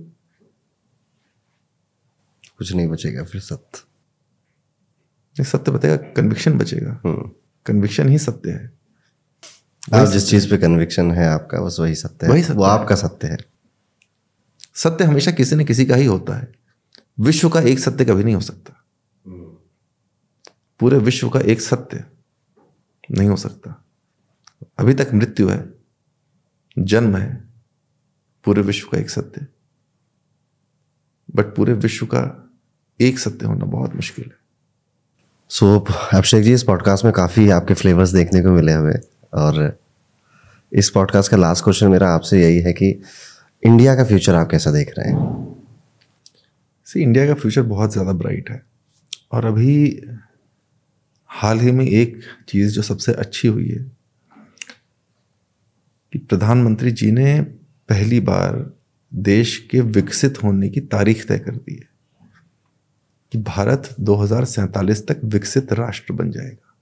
कुछ नहीं बचेगा फिर सत्य। सत्य बचेगा कन्विक्शन बचेगा। कन्विक्शन हम्म। ही सत्य है। आप जिस चीज़ पे कन्विक्शन है आपका बस वही सत्य है। वही सत्य वो आपका सत्य है। सत्य हमेशा किसी न किसी का ही होता है। विश्व का एक सत्य कभी नहीं हो सकता। पूरे विश्व का एक सत्य नहीं हो सकता। अभी तक मृत्यु है जन्म है पूरे विश्व का एक सत्य। बट पूरे विश्व का एक सत्य होना बहुत मुश्किल है। सो so, अभिषेक जी इस पॉडकास्ट में काफ़ी आपके फ्लेवर्स देखने को मिले हमें। और इस पॉडकास्ट का लास्ट क्वेश्चन मेरा आपसे यही है कि इंडिया का फ्यूचर आप कैसा देख रहे हैं? सी इंडिया का फ्यूचर बहुत ज़्यादा ब्राइट है। और अभी हाल ही में एक चीज़ जो सबसे अच्छी हुई है कि प्रधानमंत्री जी ने पहली बार देश के विकसित होने की तारीख तय कर दी है कि भारत दो तक विकसित राष्ट्र बन जाएगा,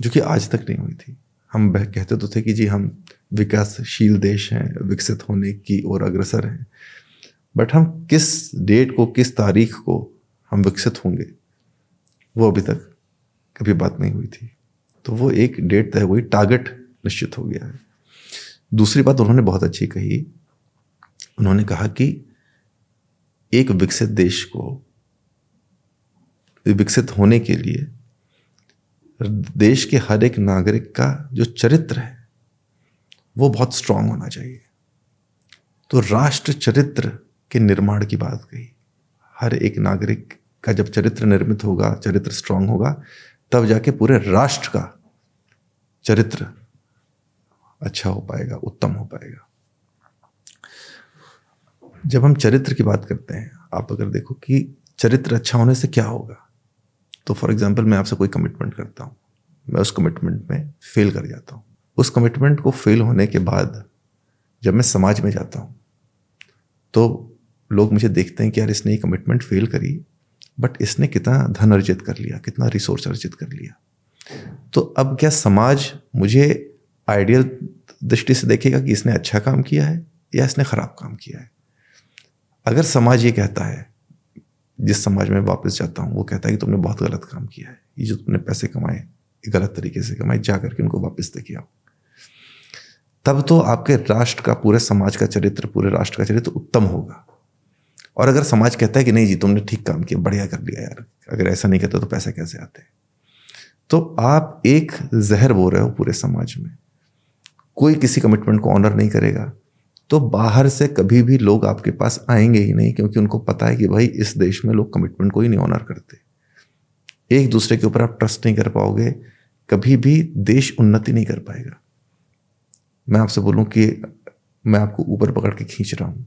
जो कि आज तक नहीं हुई थी। हम कहते तो थे कि जी हम विकासशील देश हैं, विकसित होने की ओर अग्रसर हैं। बट हम किस डेट को, किस तारीख को हम विकसित होंगे, वो अभी तक कभी बात नहीं हुई थी। तो वो एक डेट तय हुई टारगेट निश्चित हो गया है। दूसरी बात उन्होंने बहुत अच्छी कही। उन्होंने कहा कि एक विकसित देश को, विकसित होने के लिए देश के हर एक नागरिक का जो चरित्र है, वो बहुत स्ट्रांग होना चाहिए। तो राष्ट्र चरित्र के निर्माण की बात कही। हर एक नागरिक का जब चरित्र निर्मित होगा, चरित्र स्ट्रांग होगा, तब जाके पूरे राष्ट्र का चरित्र अच्छा हो पाएगा, उत्तम हो पाएगा। जब हम चरित्र की बात करते हैं, आप अगर देखो कि चरित्र अच्छा होने से क्या होगा? तो फॉर एग्ज़ाम्पल मैं आपसे कोई कमिटमेंट करता हूँ, मैं उस कमिटमेंट में फेल कर जाता हूँ। उस कमिटमेंट को फेल होने के बाद जब मैं समाज में जाता हूँ तो लोग मुझे देखते हैं कि यार इसने ये कमिटमेंट फेल करी बट इसने कितना धन अर्जित कर लिया, कितना रिसोर्स अर्जित कर लिया। तो अब क्या समाज मुझे आइडियल दृष्टि से देखेगा कि इसने अच्छा काम किया है या इसने खराब काम किया है? अगर समाज ये कहता है जिस समाज में वापस जाता हूँ, वो कहता है कि तुमने बहुत गलत काम किया है। ये जो तुमने पैसे कमाए गलत तरीके से कमाए, जा करके उनको वापस दे आओ। तब तो आपके राष्ट्र का, पूरे समाज का चरित्र, पूरे राष्ट्र का चरित्र उत्तम होगा। और अगर समाज कहता है कि नहीं जी, तुमने ठीक काम किया, बढ़िया कर लिया यार, अगर ऐसा नहीं कहते तो पैसे कैसे आते तो आप एक जहर बो रहे हो पूरे समाज में। कोई किसी कमिटमेंट को ऑनर नहीं करेगा। तो बाहर से कभी भी लोग आपके पास आएँगे ही नहीं, क्योंकि उनको पता है कि भाई इस देश में लोग कमिटमेंट को ही नहीं ऑनर करते। एक दूसरे के ऊपर आप ट्रस्ट नहीं कर पाओगे, कभी भी देश उन्नति नहीं कर पाएगा। मैं आपसे बोलूँ कि मैं आपको ऊपर पकड़ के खींच रहा हूँ,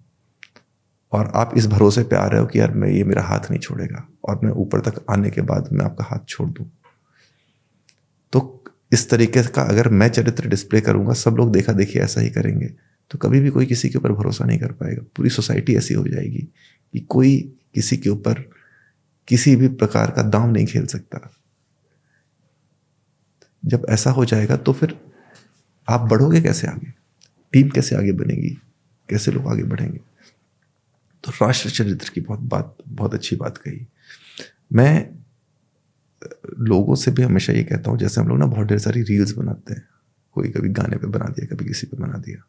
और आप इस भरोसे पे आ रहे हो कि यार मैं, ये मेरा हाथ नहीं छोड़ेगा, और मैं ऊपर तक आने के बाद मैं आपका हाथ छोड़ दूँ। तो इस तरीके का अगर मैं चरित्र डिस्प्ले करूँगा, सब लोग देखा देखी ऐसा ही करेंगे। तो कभी भी कोई किसी के ऊपर भरोसा नहीं कर पाएगा। पूरी सोसाइटी ऐसी हो जाएगी कि कोई किसी के ऊपर किसी भी प्रकार का दाम नहीं खेल सकता। जब ऐसा हो जाएगा तो फिर आप बढ़ोगे कैसे आगे? टीम कैसे आगे बनेगी? कैसे लोग आगे बढ़ेंगे? तो राष्ट्र चरित्र की बहुत बात, बहुत अच्छी बात कही। मैं लोगों से भी हमेशा ये कहता हूँ, जैसे हम लोग ना बहुत ढेर सारी रील्स बनाते हैं। कोई कभी गाने पे बना दिया, कभी किसी पे बना दिया।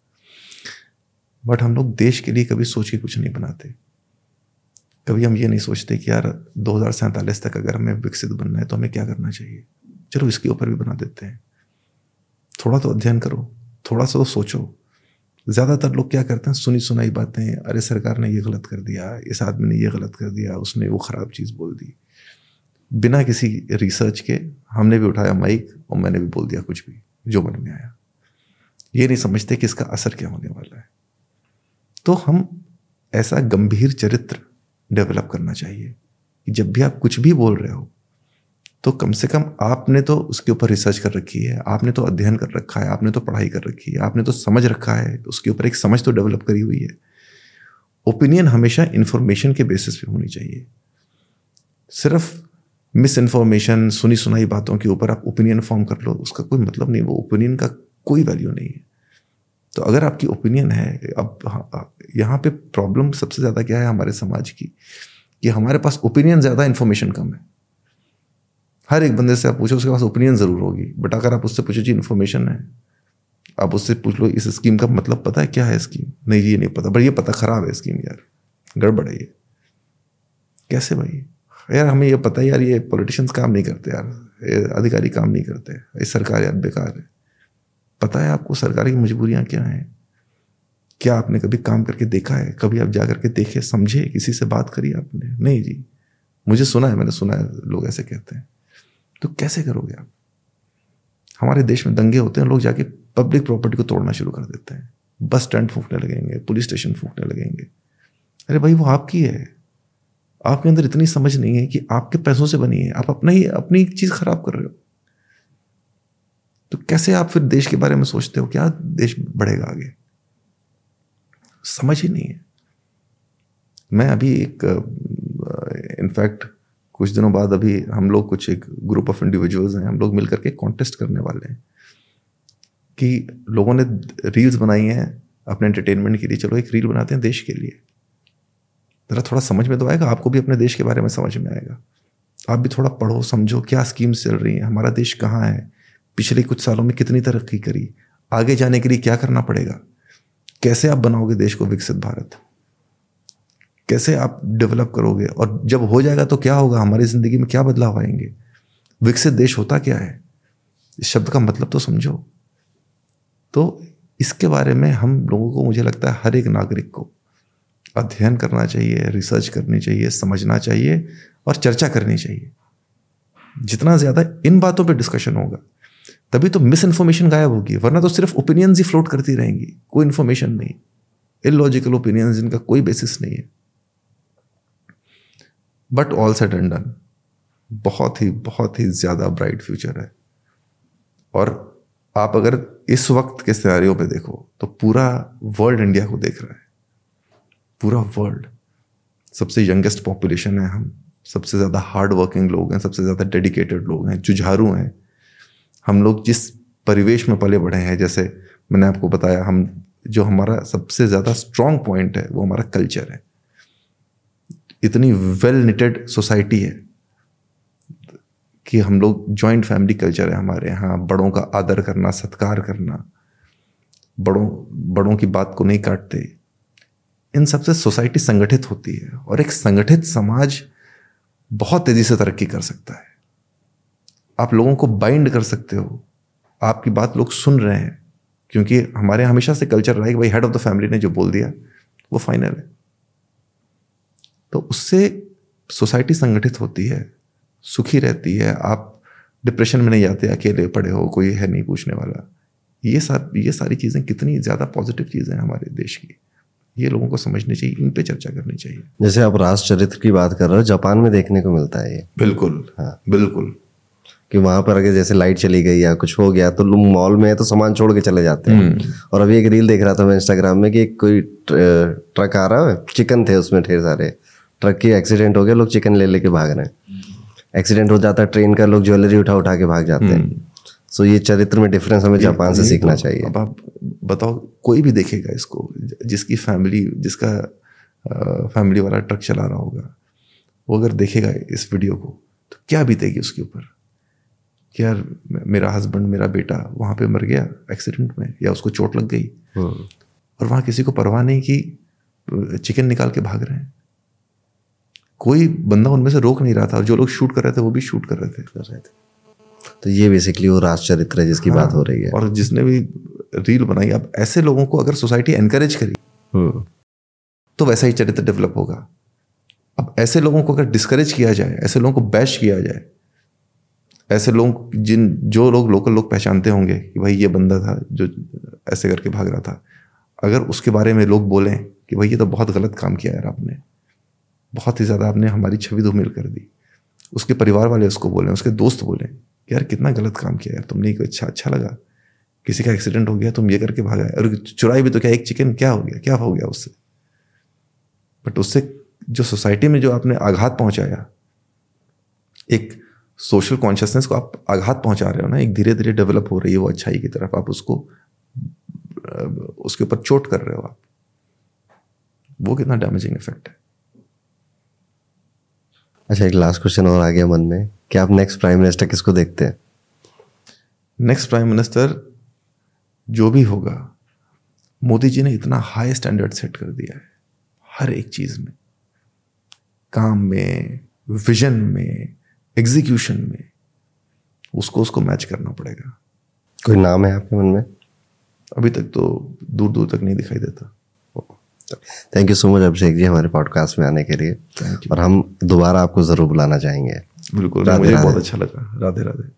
बट हम लोग देश के लिए कभी सोच के कुछ नहीं बनाते। कभी हम ये नहीं सोचते कि यार, दो तक अगर हमें विकसित बनना है तो हमें क्या करना चाहिए? चलो इसके ऊपर भी बना देते हैं। थोड़ा तो अध्ययन करो, थोड़ा सा तो सोचो। ज़्यादातर लोग क्या करते हैं, सुनी सुनाई बातें, अरे सरकार ने ये गलत कर दिया, इस आदमी ने ये गलत कर दिया, उसने वो ख़राब चीज़ बोल दी। बिना किसी रिसर्च के हमने भी उठाया माइक और मैंने भी बोल दिया कुछ भी, जो मन में आया। ये नहीं समझते कि इसका असर क्या होने वाला है। तो हम ऐसा गंभीर चरित्र डेवलप करना चाहिए कि जब भी आप कुछ भी बोल रहे हो तो कम से कम आपने तो उसके ऊपर रिसर्च कर रखी है, आपने तो अध्ययन कर रखा है, आपने तो पढ़ाई कर रखी है, आपने तो समझ रखा है, उसके ऊपर एक समझ तो डेवलप करी हुई है। ओपिनियन हमेशा इन्फॉर्मेशन के बेसिस पे होनी चाहिए। सिर्फ़ मिस इन्फॉर्मेशन सुनी सुनाई बातों के ऊपर आप ओपिनियन फॉर्म कर लो, उसका कोई मतलब नहीं, वो ओपिनियन का कोई वैल्यू नहीं है। तो अगर आपकी ओपिनियन है, अब यहाँ पे प्रॉब्लम सबसे ज़्यादा क्या है हमारे समाज की? कि हमारे पास ओपिनियन ज़्यादा इन्फॉर्मेशन कम है। हर एक बंदे से आप पूछो, उसके पास ओपिनियन ज़रूर होगी। बट अगर आप उससे पूछो, जी इन्फॉर्मेशन है। आप उससे पूछ लो, इस स्कीम का मतलब पता है क्या है स्कीम नहीं, ये नहीं पता। बट ये पता, खराब है स्कीम यार। गड़बड़ है ये। कैसे भाई? यार, हमें ये पता है यार, ये पॉलिटिशियंस काम नहीं करते यार। अधिकारी काम नहीं करते। ये सरकार यार बेकार है। पता है आपको सरकार की मजबूरियाँ क्या हैं? क्या आपने कभी काम करके देखा है? कभी आप जा करके देखे, समझे? किसी से बात करी आपने? नहीं जी। मुझे सुना है, मैंने सुना है, लोग ऐसे कहते हैं। तो कैसे करोगे आप? हमारे देश में दंगे होते हैं, लोग जाके पब्लिक प्रॉपर्टी को तोड़ना शुरू कर देते हैं। बस स्टैंड फूकने लगेंगे, पुलिस स्टेशन फूकने लगेंगे। अरे भाई, वो आपकी है। आपके अंदर इतनी समझ नहीं है कि आपके पैसों से बनी है। आप अपना ही, अपनी चीज़ खराब कर रहे हो। तो कैसे आप फिर देश के बारे में सोचते हो? क्या देश बढ़ेगा आगे? समझ ही नहीं है। मैं अभी एक इनफैक्ट कुछ दिनों बाद अभी हम लोग कुछ एक ग्रुप ऑफ़ इंडिविजुअल्स हैं, हम लोग मिलकर के कॉन्टेस्ट करने वाले हैं कि लोगों ने रील्स बनाई हैं, अपने एंटरटेनमेंट के लिए। चलो, एक रील बनाते हैं देश के लिए। ज़रा थोड़ा समझ में तो आएगा, आपको भी अपने देश के बारे में समझ में आएगा। आप भी थोड़ा पढ़ो, समझो, क्या स्कीम्स चल रही हैं, हमारा देश कहाँ है? पिछले कुछ सालों में कितनी तरक्की करी? आगे जाने के लिए क्या करना पड़ेगा? कैसे आप बनाओगे देश को विकसित भारत? कैसे आप डेवलप करोगे? और जब हो जाएगा तो क्या होगा? हमारी ज़िंदगी में क्या बदलाव आएँगे? विकसित देश होता क्या है? इस शब्द का मतलब तो समझो। तो इसके बारे में हम लोगों को मुझे लगता है हर एक नागरिक को अध्ययन करना चाहिए रिसर्च करनी चाहिए, समझना चाहिए और चर्चा करनी चाहिए। जितना ज़्यादा इन बातों पे डिस्कशन होगा। तभी तो मिस इन्फॉर्मेशन गायब होगी, वरना तो सिर्फ़ ओपिनियंस ही फ्लोट करती रहेंगी, कोई इन्फॉर्मेशन नहीं। इलॉजिकल ओपिनियंस जिनका कोई बेसिस नहीं है। But all set and done बहुत ही बहुत ही ज़्यादा ब्राइट फ्यूचर है। और आप अगर इस वक्त के सिनारियों पे देखो तो पूरा वर्ल्ड इंडिया को देख रहा है। पूरा वर्ल्ड सबसे यंगेस्ट पॉपुलेशन है हम। सबसे ज़्यादा हार्ड वर्किंग लोग हैं, सबसे ज़्यादा डेडिकेटेड लोग हैं, जुझारू हैं। हम लोग जिस परिवेश में पले बढ़े हैं, जैसे मैंने आपको बताया, हम, जो हमारा सबसे ज़्यादा स्ट्रॉन्ग पॉइंट है, वो हमारा कल्चर है। इतनी वेल निटेड सोसाइटी है कि हम लोग जॉइंट फैमिली कल्चर है हमारे यहाँ। बड़ों का आदर करना, सत्कार करना, बड़ों बड़ों की बात को नहीं काटते। इन सबसे सोसाइटी संगठित होती है और एक संगठित समाज बहुत तेज़ी से तरक्की कर सकता है। आप लोगों को बाइंड कर सकते हो। आपकी बात लोग सुन रहे हैं क्योंकि हमारे हमेशा से कल्चर रहा है कि भाई हेड ऑफ़ द फैमिली ने जो बोल दिया वो फाइनल है। तो उससे सोसाइटी संगठित होती है सुखी रहती है। आप डिप्रेशन में नहीं जाते अकेले पड़े हो कोई है नहीं पूछने वाला। ये सब ये सारी चीज़ें कितनी ज़्यादा पॉजिटिव चीज़ें हैं हमारे देश की। ये लोगों को समझनी चाहिए इन पे चर्चा करनी चाहिए। जैसे आप राष्ट्र चरित्र की बात कर रहे हो जापान में देखने को मिलता है ये। बिल्कुल हाँ। बिल्कुल। कि वहाँ पर अगर जैसे लाइट चली गई या कुछ हो गया तो लोग मॉल में है तो सामान छोड़ के चले जाते हैं। हम्म। और अभी एक रील देख रहा था मैं इंस्टाग्राम में कि कोई ट्रक आ रहा है चिकन थे उसमें ढेर सारे। ट्रक की एक्सीडेंट हो गया लोग चिकन ले लेके भाग रहे हैं। एक्सीडेंट हो जाता है ट्रेन का लोग ज्वेलरी उठा उठा के भाग जाते हैं। सो हम्म। ये चरित्र में डिफरेंस हमें जापान से सीखना तो चाहिए। अब आप बताओ कोई भी देखेगा इसको जिसकी फैमिली जिसका फैमिली वाला ट्रक चला रहा होगा वो अगर देखेगा इस वीडियो को तो क्या बीतेगी उसके ऊपर? कि यार मेरा हस्बैंड मेरा बेटा वहाँ पे मर गया एक्सीडेंट में या उसको चोट लग गई। हाँ। और वहाँ किसी को परवाह नहीं कि चिकन निकाल के भाग रहे हैं। कोई बंदा उनमें से रोक नहीं रहा था और जो लोग शूट कर रहे थे वो भी शूट कर रहे थे। कर रहे थे। तो ये बेसिकली वो राष्ट्र चरित्र है जिसकी हाँ, बात हो। रही है। और जिसने भी रील बनाई अब ऐसे लोगों को अगर सोसाइटी एनकरेज करी हाँ। तो वैसा ही चरित्र डेवलप होगा। अब ऐसे लोगों को अगर डिस्करेज किया जाए ऐसे लोगों को बैश किया जाए ऐसे लोग, जिन, जो लोग लोकल लोग पहचानते होंगे कि भाई ये बंदा था, जो ऐसे करके भाग रहा था, अगर उसके बारे में लोग बोलें कि भाई ये तो बहुत गलत काम किया यार आपने, बहुत ही ज़्यादा आपने हमारी छवि धूमिल कर दी, उसके परिवार वाले उसको बोलें, उसके दोस्त बोलें कि यार कितना गलत काम किया यार, तुमने अच्छा अच्छा लगा, किसी का एक्सीडेंट हो गया, तुम ये करके भागा और चुराई भी तो क्या, एक चिकन क्या हो गया, क्या हो गया उससे? बट उससे जो सोसाइटी में जो आपने आघात पहुँचाया, एक सोशल कॉन्शियसनेस को आप आघात पहुँचा रहे हो ना एक धीरे धीरे डेवलप हो रही है वो अच्छाई की तरफ़ आप उसको उसके ऊपर चोट कर रहे हो आप। वो कितना डैमेजिंग इफ़ेक्ट है। अच्छा एक लास्ट क्वेश्चन और आ गया मन में। कि आप नेक्स्ट प्राइम मिनिस्टर किसको देखते हैं? नेक्स्ट प्राइम मिनिस्टर जो भी होगा मोदी जी ने इतना हाई स्टैंडर्ड सेट कर दिया है हर एक चीज़ में। काम में विजन में एग्जीक्यूशन में उसको उसको मैच करना पड़ेगा। कोई नाम है आपके मन में? अभी तक तो दूर दूर तक नहीं दिखाई देता। Thank you so much Abhishek ji हमारे पॉडकास्ट में आने के लिए। और हम दोबारा आपको ज़रूर बुलाना चाहेंगे। बिल्कुल मुझे बहुत अच्छा लगा। राधे राधे।